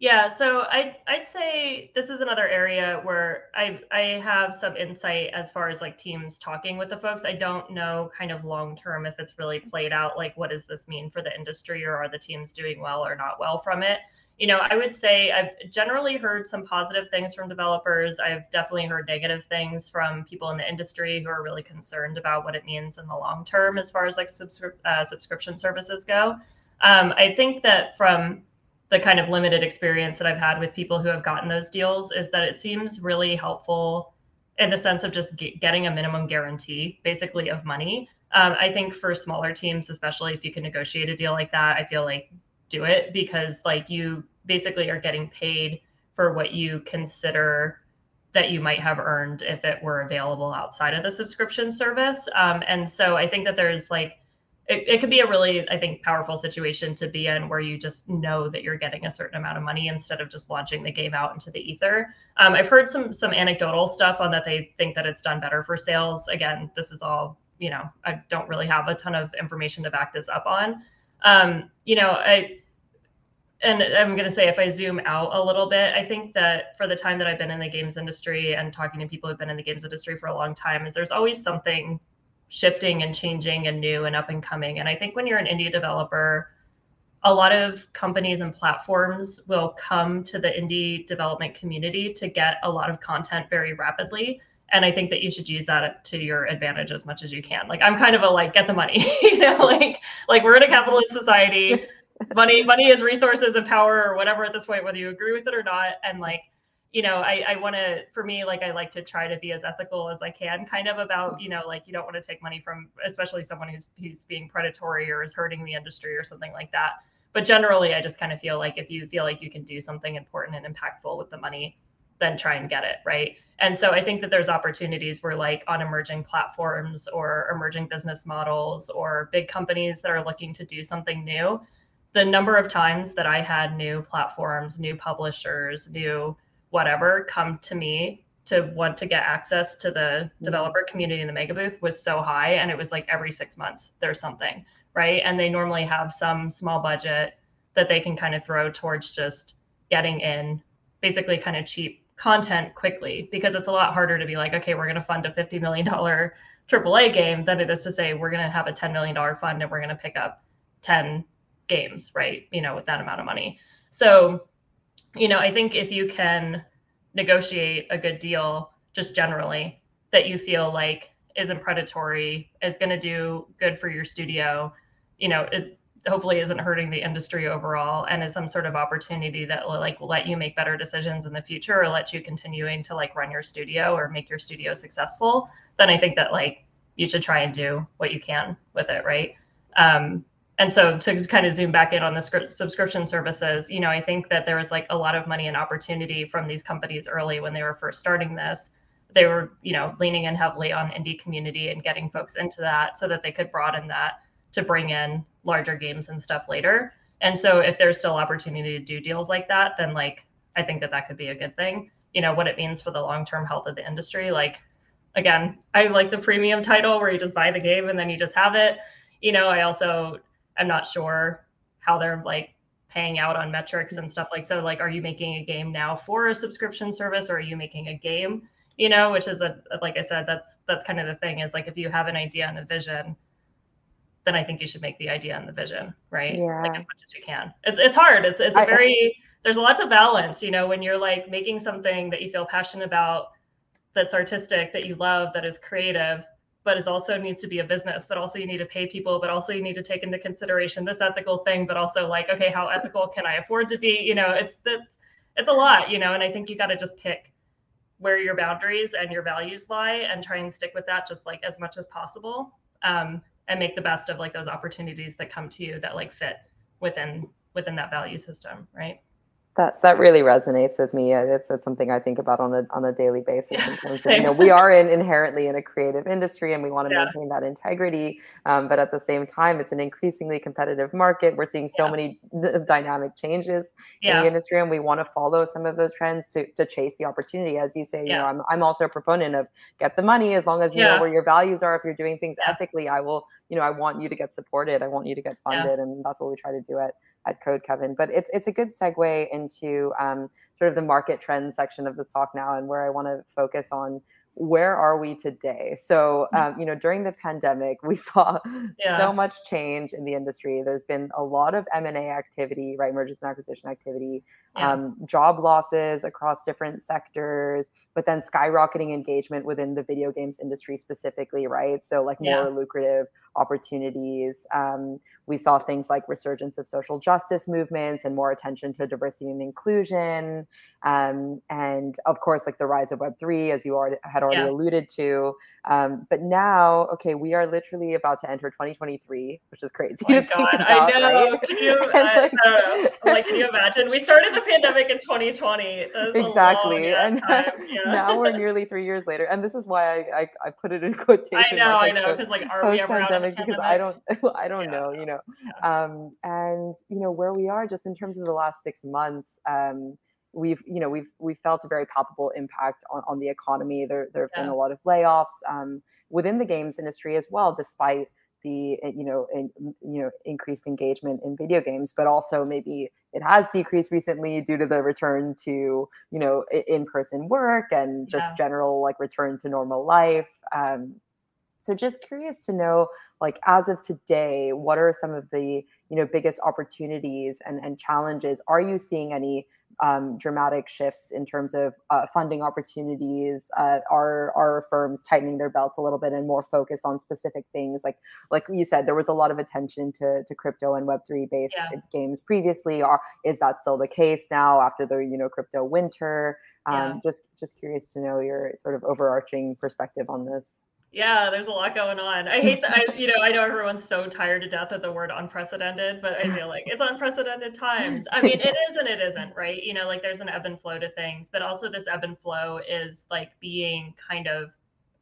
yeah, so I I'd say this is another area where I I have some insight as far as like teams talking with the folks. I don't know kind of long term if it's really played out like what does this mean for the industry or are the teams doing well or not well from it. You know, I would say I've generally heard some positive things from developers. I've definitely heard negative things from people in the industry who are really concerned about what it means in the long term as far as like subscri- uh, subscription services go. Um, I think that from the kind of limited experience that I've had with people who have gotten those deals is that it seems really helpful in the sense of just get, getting a minimum guarantee, basically, of money. Um, I think for smaller teams, especially if you can negotiate a deal like that, I feel like do it because like you basically are getting paid for what you consider that you might have earned if it were available outside of the subscription service. Um, and so I think that there's like it, it could be a really i think powerful situation to be in where you just know that you're getting a certain amount of money instead of just launching the game out into the ether. Um, i've heard some some anecdotal stuff on that they think that it's done better for sales. Again this is all you know i don't really have a ton of information to back this up on. Um, you know i and I'm going to say, if I zoom out a little bit, I think that for the time that I've been in the games industry and talking to people who've been in the games industry for a long time, is there's always something shifting and changing and new and up and coming. And I think when you're an indie developer, a lot of companies and platforms will come to the indie development community to get a lot of content very rapidly. And I think that you should use that to your advantage as much as you can. Like I'm kind of a like get the money, you know, like like we're in a capitalist society. money money is resources and power or whatever at this point, whether you agree with it or not. And like you know, I, I want to, for me, like I like to try to be as ethical as I can, kind of about, you know, like you don't want to take money from, especially someone who's who's being predatory or is hurting the industry or something like that. But generally, I just kind of feel like if you feel like you can do something important and impactful with the money, then try and get it right. And so I think that there's opportunities where, like, on emerging platforms or emerging business models or big companies that are looking to do something new, the number of times that I had new platforms, new publishers, new whatever come to me to want to get access to the mm-hmm. developer community in the Megabooth was so high and it was like every six months there's something right? And they normally have some small budget that they can kind of throw towards just getting in basically kind of cheap content quickly because it's a lot harder to be like okay we're going to fund a $50 million aaa game than it is to say we're going to have a $10 million fund and we're going to pick up 10 games right? You know with that amount of money. So you know, I think if you can negotiate a good deal just generally that you feel like isn't predatory, is going to do good for your studio, you know, it hopefully isn't hurting the industry overall and is some sort of opportunity that will like let you make better decisions in the future or let you continuing to like run your studio or make your studio successful, then I think that like you should try and do what you can with it, right? Um, and so to kind of zoom back in on the subscription services you know i think that there was like a lot of money and opportunity from these companies early when they were first starting this. They were you know leaning in heavily on indie community and getting folks into that so that they could broaden that to bring in larger games and stuff later. And so if there's still opportunity to do deals like that then like i think that that could be a good thing. You know what it means for the long-term health of the industry like again i like the premium title where you just buy the game and then you just have it. You know i also I'm not sure how they're like paying out on metrics and stuff like so like are you making a game now for a subscription service or are you making a game? You know which is a like i said that's that's kind of the thing is like if you have an idea and a vision then i think you should make the idea and the vision right? Yeah. like as much as you can. It's, it's hard. It's it's a very there's a lot of balance you know when you're like making something that you feel passionate about that's artistic that you love that is creative but it also needs to be a business but also you need to pay people but also you need to take into consideration this ethical thing but also like okay how ethical can i afford to be? You know it's the it's a lot you know and i think you got to just pick where your boundaries and your values lie and try and stick with that just like as much as possible um, and make the best of like those opportunities that come to you that like fit within within that value system right that that really resonates with me. It's, it's something I think about on a on a daily basis. Yeah, in terms of, you know, we are in, inherently in a creative industry, and we want to yeah. maintain that integrity. Um, but at the same time, it's an increasingly competitive market. We're seeing so yeah. many d- dynamic changes in the industry, and we want to follow some of those trends to, to chase the opportunity. As you say, you know, I'm I'm also a proponent of get the money as long as you know where your values are. If you're doing things ethically, I will. You know, I want you to get supported. I want you to get funded, and that's what we try to do at at Code Coven. But it's it's a good segue into um, sort of the market trends section of this talk now, and where I want to focus on where are we today? So, um, you know, during the pandemic, we saw yeah. so much change in the industry. There's been a lot of M and A activity, right, mergers and acquisition activity, yeah. um, job losses across different sectors, but then skyrocketing engagement within the video games industry specifically, right? So, like more yeah. lucrative opportunities. Um, we saw things like resurgence of social justice movements and more attention to diversity and inclusion. Um, and of course, like the rise of Web3, as you already, had already yeah. alluded to. Um, but now, okay, we are literally about to enter 2023, which is crazy. Oh my God, about, I know. Right? Can you, I, I like, can you imagine? We started the pandemic in 2020. Exactly. And yeah. now we're nearly three years later. And this is why I, I, I put it in quotation. I know, I know. Because like, are we ever out of Because I don't, I don't yeah. know, you know. Um, and, you know, where we are just in terms of the last six months, um, we've you know we've we've felt a very palpable impact on, on the economy there there have yeah. been a lot of layoffs um, within the games industry as well despite the eh, you know in, you know increased engagement in video games but also maybe it has decreased recently due to the return to you know in-person work and just yeah. general like return to normal life um, so just curious to know like as of today what are some of the you know biggest opportunities and and challenges are you seeing any um, dramatic shifts in terms of uh, funding opportunities. Uh, are are firms tightening their belts a little bit and more focused on specific things? Like like you said, there was a lot of attention to to crypto and Web three based yeah. games previously. Are is that still the case now after the you know crypto winter? Um, yeah. Just just curious to know your sort of overarching perspective on this. Yeah, there's a lot going on. I hate that. I, you know, I know everyone's so tired to death of the word unprecedented, but I feel like it's unprecedented times. I mean, it is and it isn't, right? You know, like there's an ebb and flow to things, but also this ebb and flow is like being kind of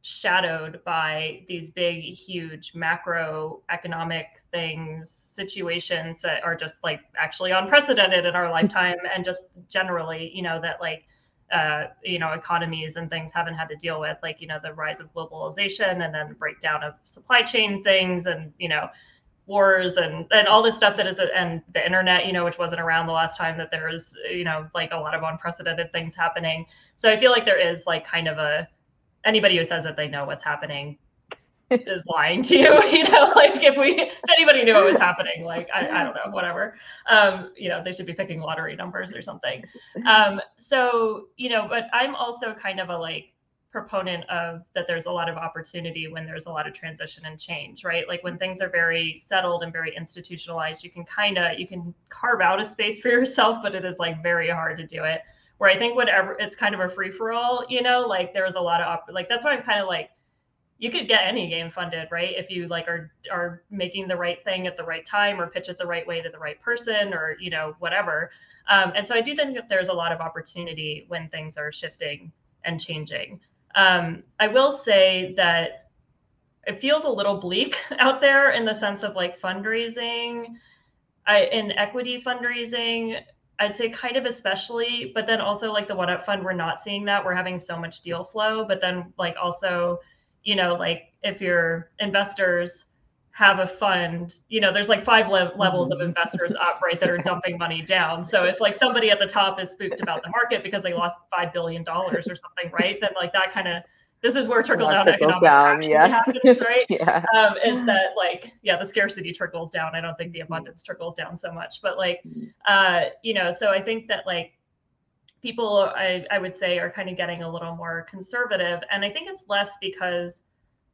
shadowed by these big, huge macroeconomic things, situations that are just like actually unprecedented in our lifetime, and just generally, you know, that like uh, you know economies and things haven't had to deal with like you know the rise of globalization and then the breakdown of supply chain things and you know wars and and all this stuff that is and the internet you know which wasn't around the last time that there was you know like a lot of unprecedented things happening. So i feel like there is like kind of a anybody who says that they know what's happening is lying to you you know like if we if anybody knew what was happening like i, I don't know whatever. Um you know they should be picking lottery numbers or something. Um so you know but i'm also kind of a like proponent of that there's a lot of opportunity when there's a lot of transition and change right? Like when things are very settled and very institutionalized you can kind of you can carve out a space for yourself but it is like very hard to do it. Where i think whatever it's kind of a free for all you know like there's a lot of op- like that's why i'm kind of like you could get any game funded right? If you like are are making the right thing at the right time or pitch it the right way to the right person or you know whatever. Um, and so i do think that there's a lot of opportunity when things are shifting and changing. Um, i will say that it feels a little bleak out there in the sense of like fundraising. I, in equity fundraising I'd say kind of especially, but then also like the one up fund, we're not seeing that. We're having so much deal flow, but then like also you know, like if your investors have a fund you know there's like five le- levels of investors up right that are dumping money down so if like somebody at the top is spooked about the market because they lost five billion dollars or something right then like that kind of this is where trickle down economics down, actually yes. happens right yeah. Um, is that like yeah the scarcity trickles down i don't think the abundance trickles down so much but like mm-hmm. uh you know so i think that like people I, I would say are kind of getting a little more conservative and i think it's less because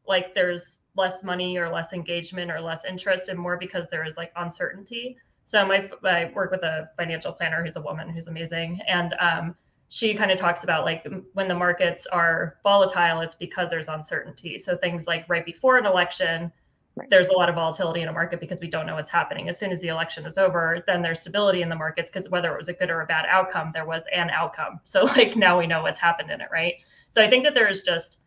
like there's less money or less engagement or less interest and more because there is like uncertainty. So my i work with a financial planner who's a woman who's amazing and um, she kind of talks about like when the markets are volatile it's because there's uncertainty. So things like right before an election right. there's a lot of volatility in a market because we don't know what's happening as soon as the election is over then there's stability in the markets because whether it was a good or a bad outcome there was an outcome so like now we know what's happened in it right so i think that there's just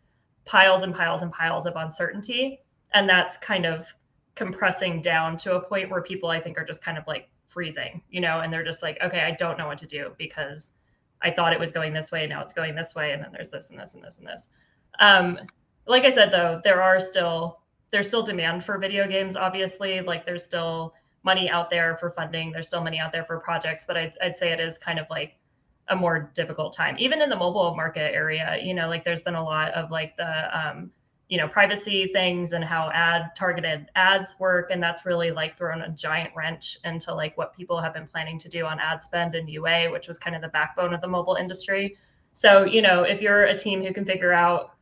piles and piles and piles of uncertainty. And that's kind of compressing down to a point where people, I think, are just kind of like freezing, you know, and they're just like, okay, I don't know what to do because I thought it was going this way. Now it's going this way. And then there's this and this and this and this. Um, like I said, though, there are still, there's still demand for video games, obviously. Like there's still money out there for funding. There's still money out there for projects, but I'd, I'd say it is kind of like a more difficult time even in the mobile market area you know like there's been a lot of like the um, you know privacy things and how ad targeted ads work and that's really like thrown a giant wrench into like what people have been planning to do on ad spend and ua which was kind of the backbone of the mobile industry so you know if you're a team who can figure out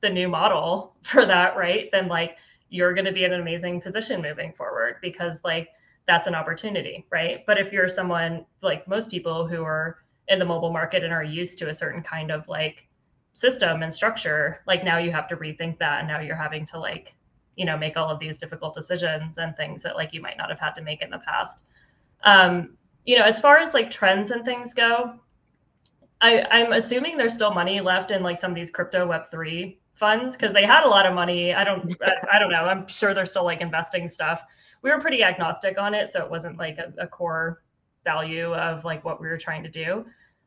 the new model for that right? Then like you're going to be in an amazing position moving forward because like that's an opportunity right? But if you're someone like most people who are in the mobile market and are used to a certain kind of like system and structure like now you have to rethink that and now you're having to like you know make all of these difficult decisions and things that like you might not have had to make in the past. Um you know as far as like trends and things go i i'm assuming there's still money left in like some of these crypto web3 funds because they had a lot of money. I don't I, I, don't know. I'm sure they're still like investing stuff. We were pretty agnostic on it so it wasn't like a, a core value of like what we were trying to do.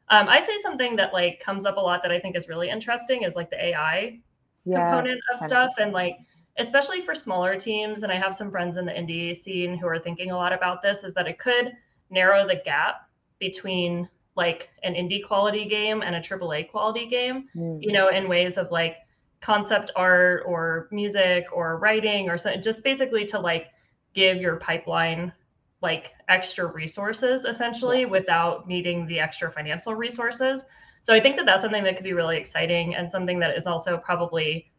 Um, I'd say something that like comes up a lot that I think is really interesting is like the AI yeah, component of stuff and like especially for smaller teams and I have some friends in the indie scene who are thinking a lot about this is that it could narrow the gap between like an indie quality game and a AAA quality game, mm-hmm. you know, in ways of like concept art or music or writing or so just basically to like give your pipeline like extra resources essentially without needing the extra financial resources. So I think that that's something that could be really exciting and something that is also probably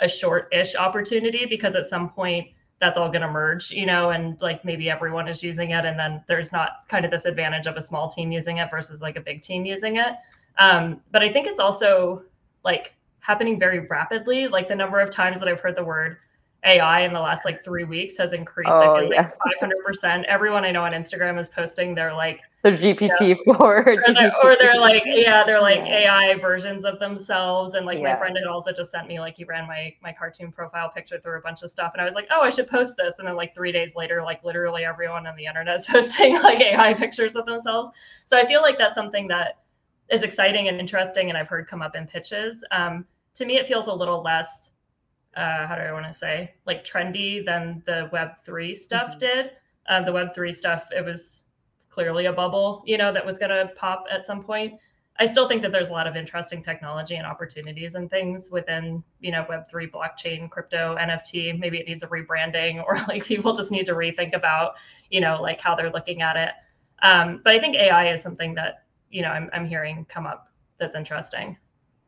a short-ish opportunity because at some point that's all going to merge, you know, and like maybe everyone is using it and then there's not kind of this advantage of a small team using it versus like a big team using it. Um, but I think it's also like happening very rapidly. Like the number of times that I've heard the word AI in the last like three weeks has increased. Oh, I feel yes. like 500%. Everyone I know on Instagram is posting their like the GPT four, or, they're, or they're like, yeah, they're like. AI versions of themselves. And like yeah. my friend had also just sent me like he ran my my cartoon profile picture through a bunch of stuff, and I was like, oh, I should post this. And then like three days later, like literally everyone on the internet is posting like AI pictures of themselves. So I feel like that's something that is exciting and interesting, and I've heard come up in pitches. Um, to me, it feels a little less uh, how do I want to say, like trendy than the Web3 stuff mm-hmm. did. Uh, the Web3 stuff, it was clearly a bubble, you know, that was going to pop at some point. I still think that there's a lot of interesting technology and opportunities and things within, you know, Web3, blockchain, crypto, NFT. Maybe it needs a rebranding or like people just need to rethink about, you know, like how they're looking at it. Um, but I think AI is something that, you know, I'm, I'm hearing come up that's interesting.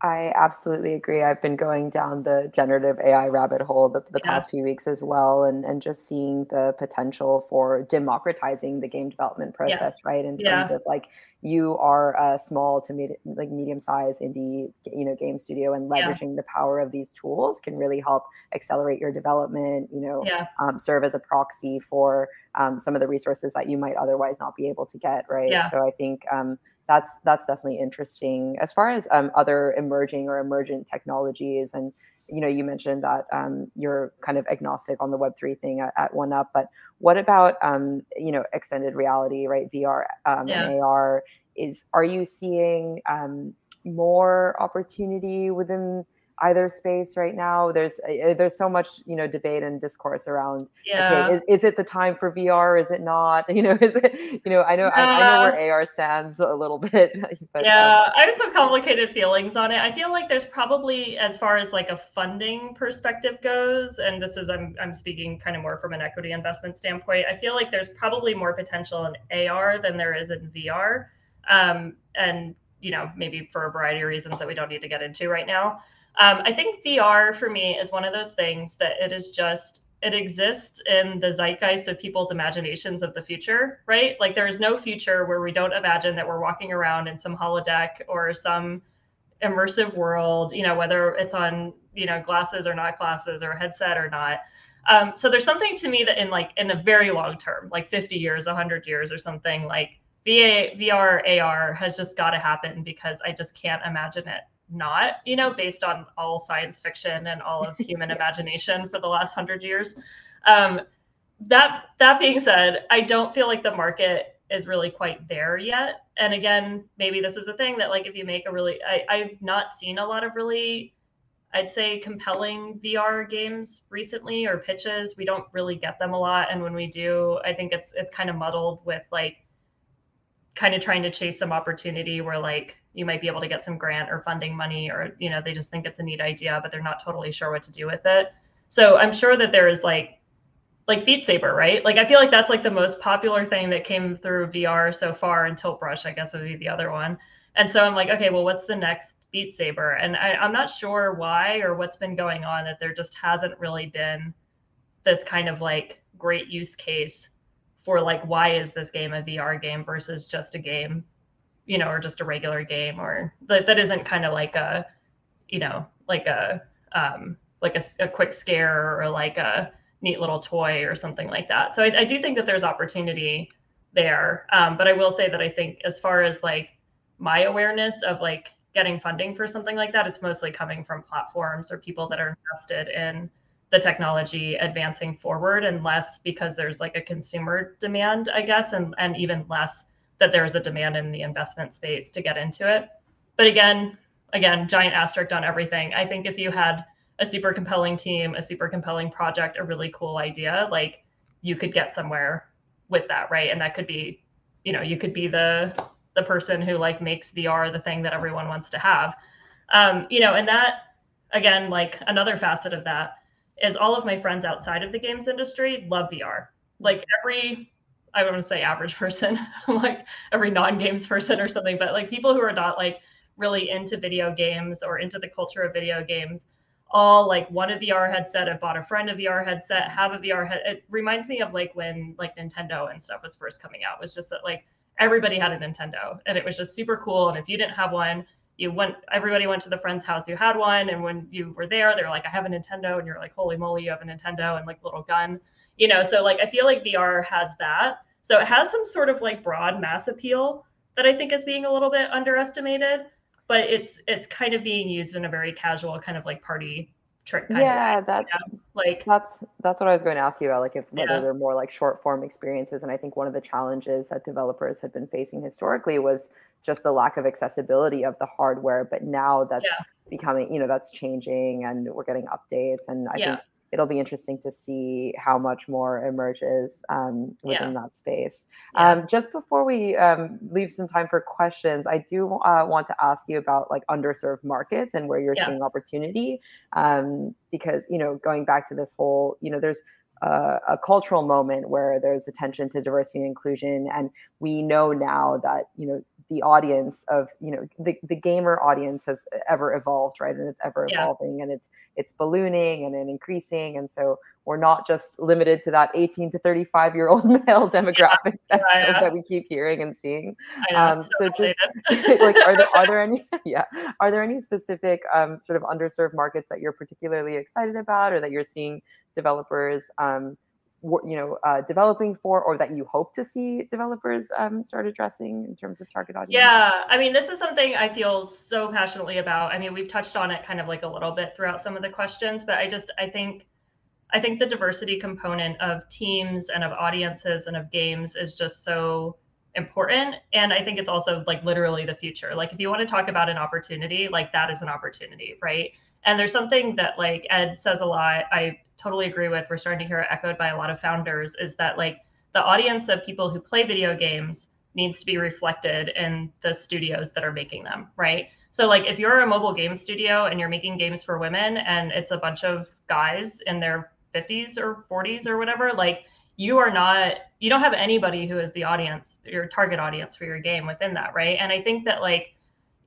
I absolutely agree. I've been going down the generative AI rabbit hole the, the yeah. past few weeks as well, and, and just seeing the potential for democratizing the game development process, yes. right? In terms yeah. of like you are a small to mid, like medium sized indie, you know, game studio, and leveraging yeah. the power of these tools can really help accelerate your development. You know, um, serve as a proxy for um, some of the resources that you might otherwise not be able to get, right? So I think. Um, that's that's definitely interesting. As far as um, other emerging or emergent technologies, and you know, you mentioned that um, you're kind of agnostic on the Web three thing at, at One Up, but what about um, you know extended reality, right? VR um, yeah. and AR. Is are you seeing um, more opportunity within either space right now. There's uh, there's so much you know debate and discourse around. Yeah. Okay, is, is it the time for VR? Is it not? You know, is it? You know, I know I, I, know where AR stands a little bit. But, yeah, um, I have some complicated feelings on it. I feel like there's probably, as far as like a funding perspective goes, and this is I'm I'm speaking kind of more from an equity investment standpoint. I feel like there's probably more potential in AR than there is in VR. Um, and you know, maybe for a variety of reasons that we don't need to get into right now. Um, I think VR for me is one of those things that it is just it exists in the zeitgeist of people's imaginations of the future, right? Like there is no future where we don't imagine that we're walking around in some holodeck or some immersive world, you know, whether it's on, you know, glasses or not glasses or a headset or not. Um, so there's something to me that in like in the very long term, like 50 years, 100 years or something, like VA, VR, AR has just got to happen because I just can't imagine it not, you know, based on all science fiction and all of human imagination for the last hundred years. Um, that that being said, I don't feel like the market is really quite there yet. And again, maybe this is a thing that like if you make a really, I, I've not seen a lot of really, I'd say compelling VR games recently or pitches. We don't really get them a lot, and when we do, I think it's it's kind of muddled with like kind of trying to chase some opportunity where like you might be able to get some grant or funding money or you know they just think it's a neat idea but they're not totally sure what to do with it. So i'm sure that there is like like beat saber right? Like i feel like that's like the most popular thing that came through vr so far and tilt brush i guess would be the other one. And so i'm like okay well what's the next beat saber? And I, i'm not sure why or what's been going on that there just hasn't really been this kind of like great use case for like why is this game a VR game versus just a game, you know, or just a regular game, or that that isn't kind of like a, you know, like a um, like a, a quick scare or like a neat little toy or something like that. So I, I do think that there's opportunity there. Um, but I will say that I think as far as like my awareness of like getting funding for something like that, it's mostly coming from platforms or people that are invested in the technology advancing forward and less because there's like a consumer demand, I guess, and, and even less that there's a demand in the investment space to get into it. But again, again, giant asterisk on everything. I think if you had a super compelling team, a super compelling project, a really cool idea, like you could get somewhere with that, right? And that could be, you know, you could be the the person who like makes VR the thing that everyone wants to have. Um, you know, and that again, like another facet of that is all of my friends outside of the games industry love VR. Like every, I don't want to say average person, like every non-games person or something, but like people who are not like really into video games or into the culture of video games, all like want a VR headset. I bought a friend a VR headset, have a VR head. It reminds me of like when like Nintendo and stuff was first coming out. It was just that like everybody had a Nintendo and it was just super cool. And if you didn't have one, you went everybody went to the friend's house who had one and when you were there they were like i have a nintendo and you're like holy moly you have a nintendo and like little gun you know so like i feel like vr has that so it has some sort of like broad mass appeal that i think is being a little bit underestimated but it's it's kind of being used in a very casual kind of like party trick yeah that's you know? like that's that's what i was going to ask you about like if whether yeah. they're more like short form experiences and i think one of the challenges that developers had been facing historically was just the lack of accessibility of the hardware but now that's yeah. becoming you know that's changing and we're getting updates and i yeah. think it'll be interesting to see how much more emerges um, within yeah. that space. Yeah. Um, just before we um, leave some time for questions, I do uh, want to ask you about like underserved markets and where you're yeah. seeing opportunity. Um, because you know, going back to this whole, you know, there's uh, a cultural moment where there's attention to diversity and inclusion, and we know now that you know the audience of you know the, the gamer audience has ever evolved right and it's ever evolving and it's it's ballooning and then increasing. And so we're not just limited to that 18 to 35 year old male demographic yeah, yeah. that we keep hearing and seeing. Um, so, so just like, are there, are there any, yeah, are there any specific um, sort of underserved markets that you're particularly excited about or that you're seeing developers um, you know uh, developing for or that you hope to see developers um, start addressing in terms of target audience? Yeah i mean this is something i feel so passionately about. I mean we've touched on it kind of like a little bit throughout some of the questions but i just i think i think the diversity component of teams and of audiences and of games is just so important and i think it's also like literally the future. Like if you want to talk about an opportunity like that is an opportunity right And there's something that like Ed says a lot. I totally agree with. We're starting to hear it echoed by a lot of founders. Is that like the audience of people who play video games needs to be reflected in the studios that are making them, right? So like if you're a mobile game studio and you're making games for women and it's a bunch of guys in their 50s or 40s or whatever, like you are not you don't have anybody who is the audience, your target audience for your game within that, right? And I think that like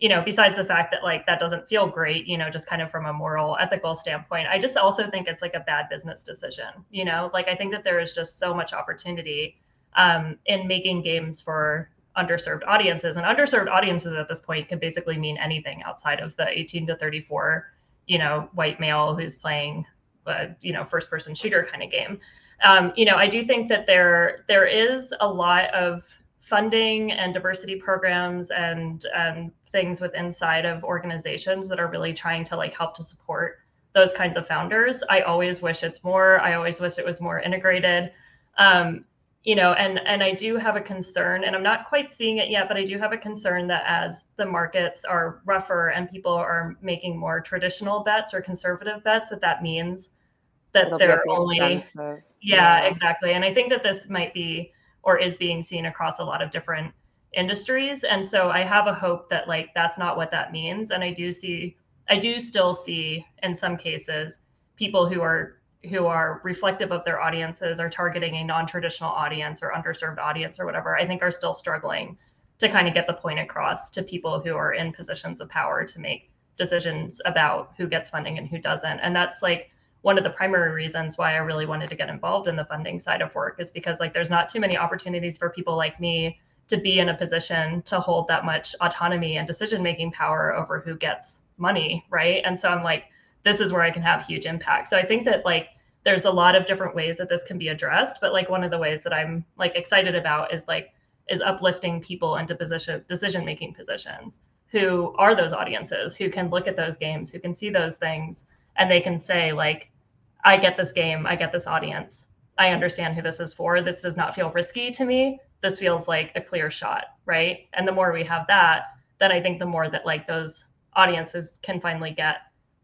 you know, besides the fact that like that doesn't feel great, you know, just kind of from a moral, ethical standpoint, I just also think it's like a bad business decision. You know, like I think that there is just so much opportunity um, in making games for underserved audiences, and underserved audiences at this point can basically mean anything outside of the 18 to 34, you know, white male who's playing, a, you know, first-person shooter kind of game. Um, you know, I do think that there there is a lot of funding and diversity programs and and things with inside of organizations that are really trying to like help to support those kinds of founders. I always wish it's more. I always wish it was more integrated. Um, you know, and and I do have a concern, and I'm not quite seeing it yet, but I do have a concern that as the markets are rougher and people are making more traditional bets or conservative bets, that that means that It'll they're only yeah, yeah, exactly. And I think that this might be or is being seen across a lot of different industries. And so i have a hope that like that's not what that means. And i do see i do still see in some cases people who are who are reflective of their audiences are targeting a non-traditional audience or underserved audience or whatever i think are still struggling to kind of get the point across to people who are in positions of power to make decisions about who gets funding and who doesn't. And that's like one of the primary reasons why I really wanted to get involved in the funding side of work is because like there's not too many opportunities for people like me to be in a position to hold that much autonomy and decision making power over who gets money, right? And so I'm like this is where I can have huge impact. So I think that like there's a lot of different ways that this can be addressed, but like one of the ways that I'm like excited about is like is uplifting people into position decision making positions who are those audiences who can look at those games, who can see those things and they can say like I get this game, I get this audience. I understand who this is for. This does not feel risky to me. This feels like a clear shot, right? And the more we have that, then I think the more that like those audiences can finally get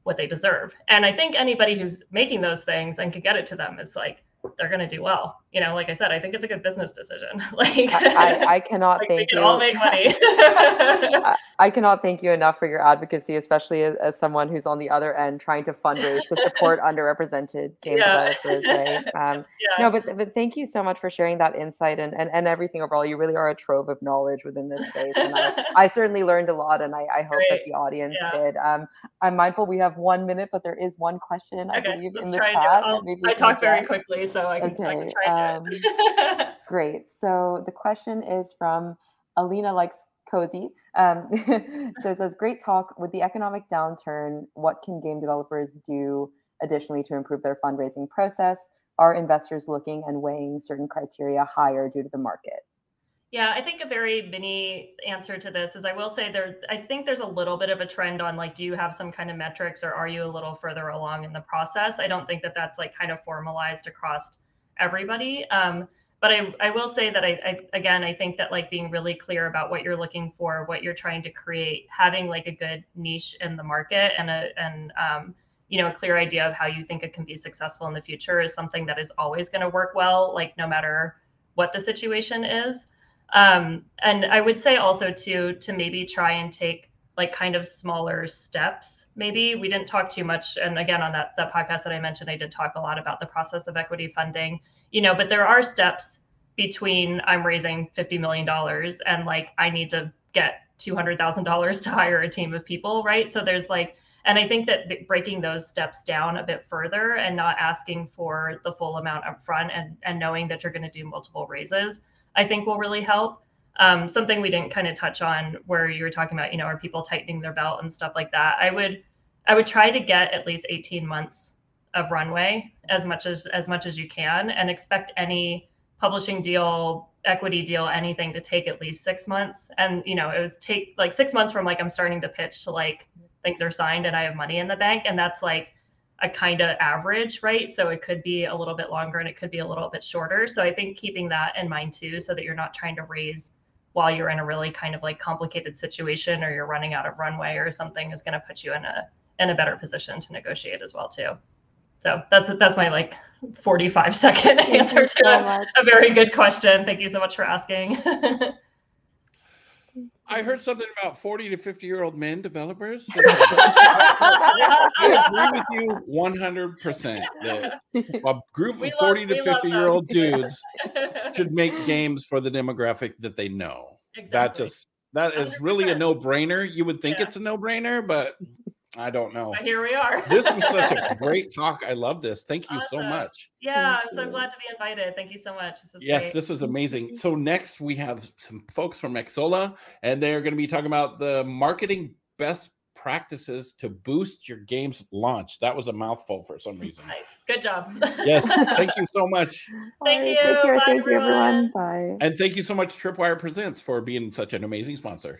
what they deserve. And I think anybody who's making those things and can get it to them is like they're going to do well. You know, like I said, I think it's a good business decision. like I, I cannot like thank we can you. all make money. I, I, cannot thank you enough for your advocacy, especially as, as, someone who's on the other end trying to fundraise to support underrepresented game yeah. developers. Right? Um, yeah. No, but but thank you so much for sharing that insight and, and, and everything overall. You really are a trove of knowledge within this space, and I, I certainly learned a lot, and I, I hope Great. that the audience yeah. did. Um, I'm mindful we have one minute, but there is one question I believe in the chat. I talk very quickly, so I can, okay. I can try um, great. So the question is from Alina likes cozy. Um, so it says, "Great talk. With the economic downturn, what can game developers do additionally to improve their fundraising process? Are investors looking and weighing certain criteria higher due to the market?" Yeah, I think a very mini answer to this is I will say there I think there's a little bit of a trend on like do you have some kind of metrics or are you a little further along in the process? I don't think that that's like kind of formalized across everybody. Um, but I, I will say that I, I again I think that like being really clear about what you're looking for, what you're trying to create, having like a good niche in the market and a and um, you know a clear idea of how you think it can be successful in the future is something that is always going to work well, like no matter what the situation is. Um, and I would say also to to maybe try and take like kind of smaller steps. Maybe we didn't talk too much, and again on that that podcast that I mentioned, I did talk a lot about the process of equity funding. You know, but there are steps between I'm raising fifty million dollars and like I need to get two hundred thousand dollars to hire a team of people, right? So there's like and I think that breaking those steps down a bit further and not asking for the full amount up front and, and knowing that you're going to do multiple raises I think will really help. Um, something we didn't kind of touch on where you were talking about, you know, are people tightening their belt and stuff like that. I would, I would try to get at least 18 months of runway as much as as much as you can, and expect any publishing deal, equity deal, anything to take at least six months. And you know, it was take like six months from like I'm starting to pitch to like things are signed and I have money in the bank, and that's like a kind of average, right? So it could be a little bit longer and it could be a little bit shorter. So I think keeping that in mind too, so that you're not trying to raise while you're in a really kind of like complicated situation or you're running out of runway or something is going to put you in a in a better position to negotiate as well too. So that's that's my like 45 second answer to a, a, very good question. Thank you so much for asking. I heard something about 40 to 50 year old men developers. I agree with you 100% that a group of 40 love, to 50 year old dudes should make games for the demographic that they know. Exactly. That just that is really a no brainer. You would think yeah. it's a no brainer, but I don't know. But here we are. this was such a great talk. I love this. Thank you awesome. so much. Yeah, I'm so glad to be invited. Thank you so much. This yes, great. this was amazing. So next we have some folks from Xsolla, and they're going to be talking about the marketing best practices to boost your game's launch. That was a mouthful for some reason. Nice. Good job. yes. Thank you so much. Thank right, you. Take care. Bye, thank everyone. you, everyone. Bye. And thank you so much, Tripwire Presents, for being such an amazing sponsor.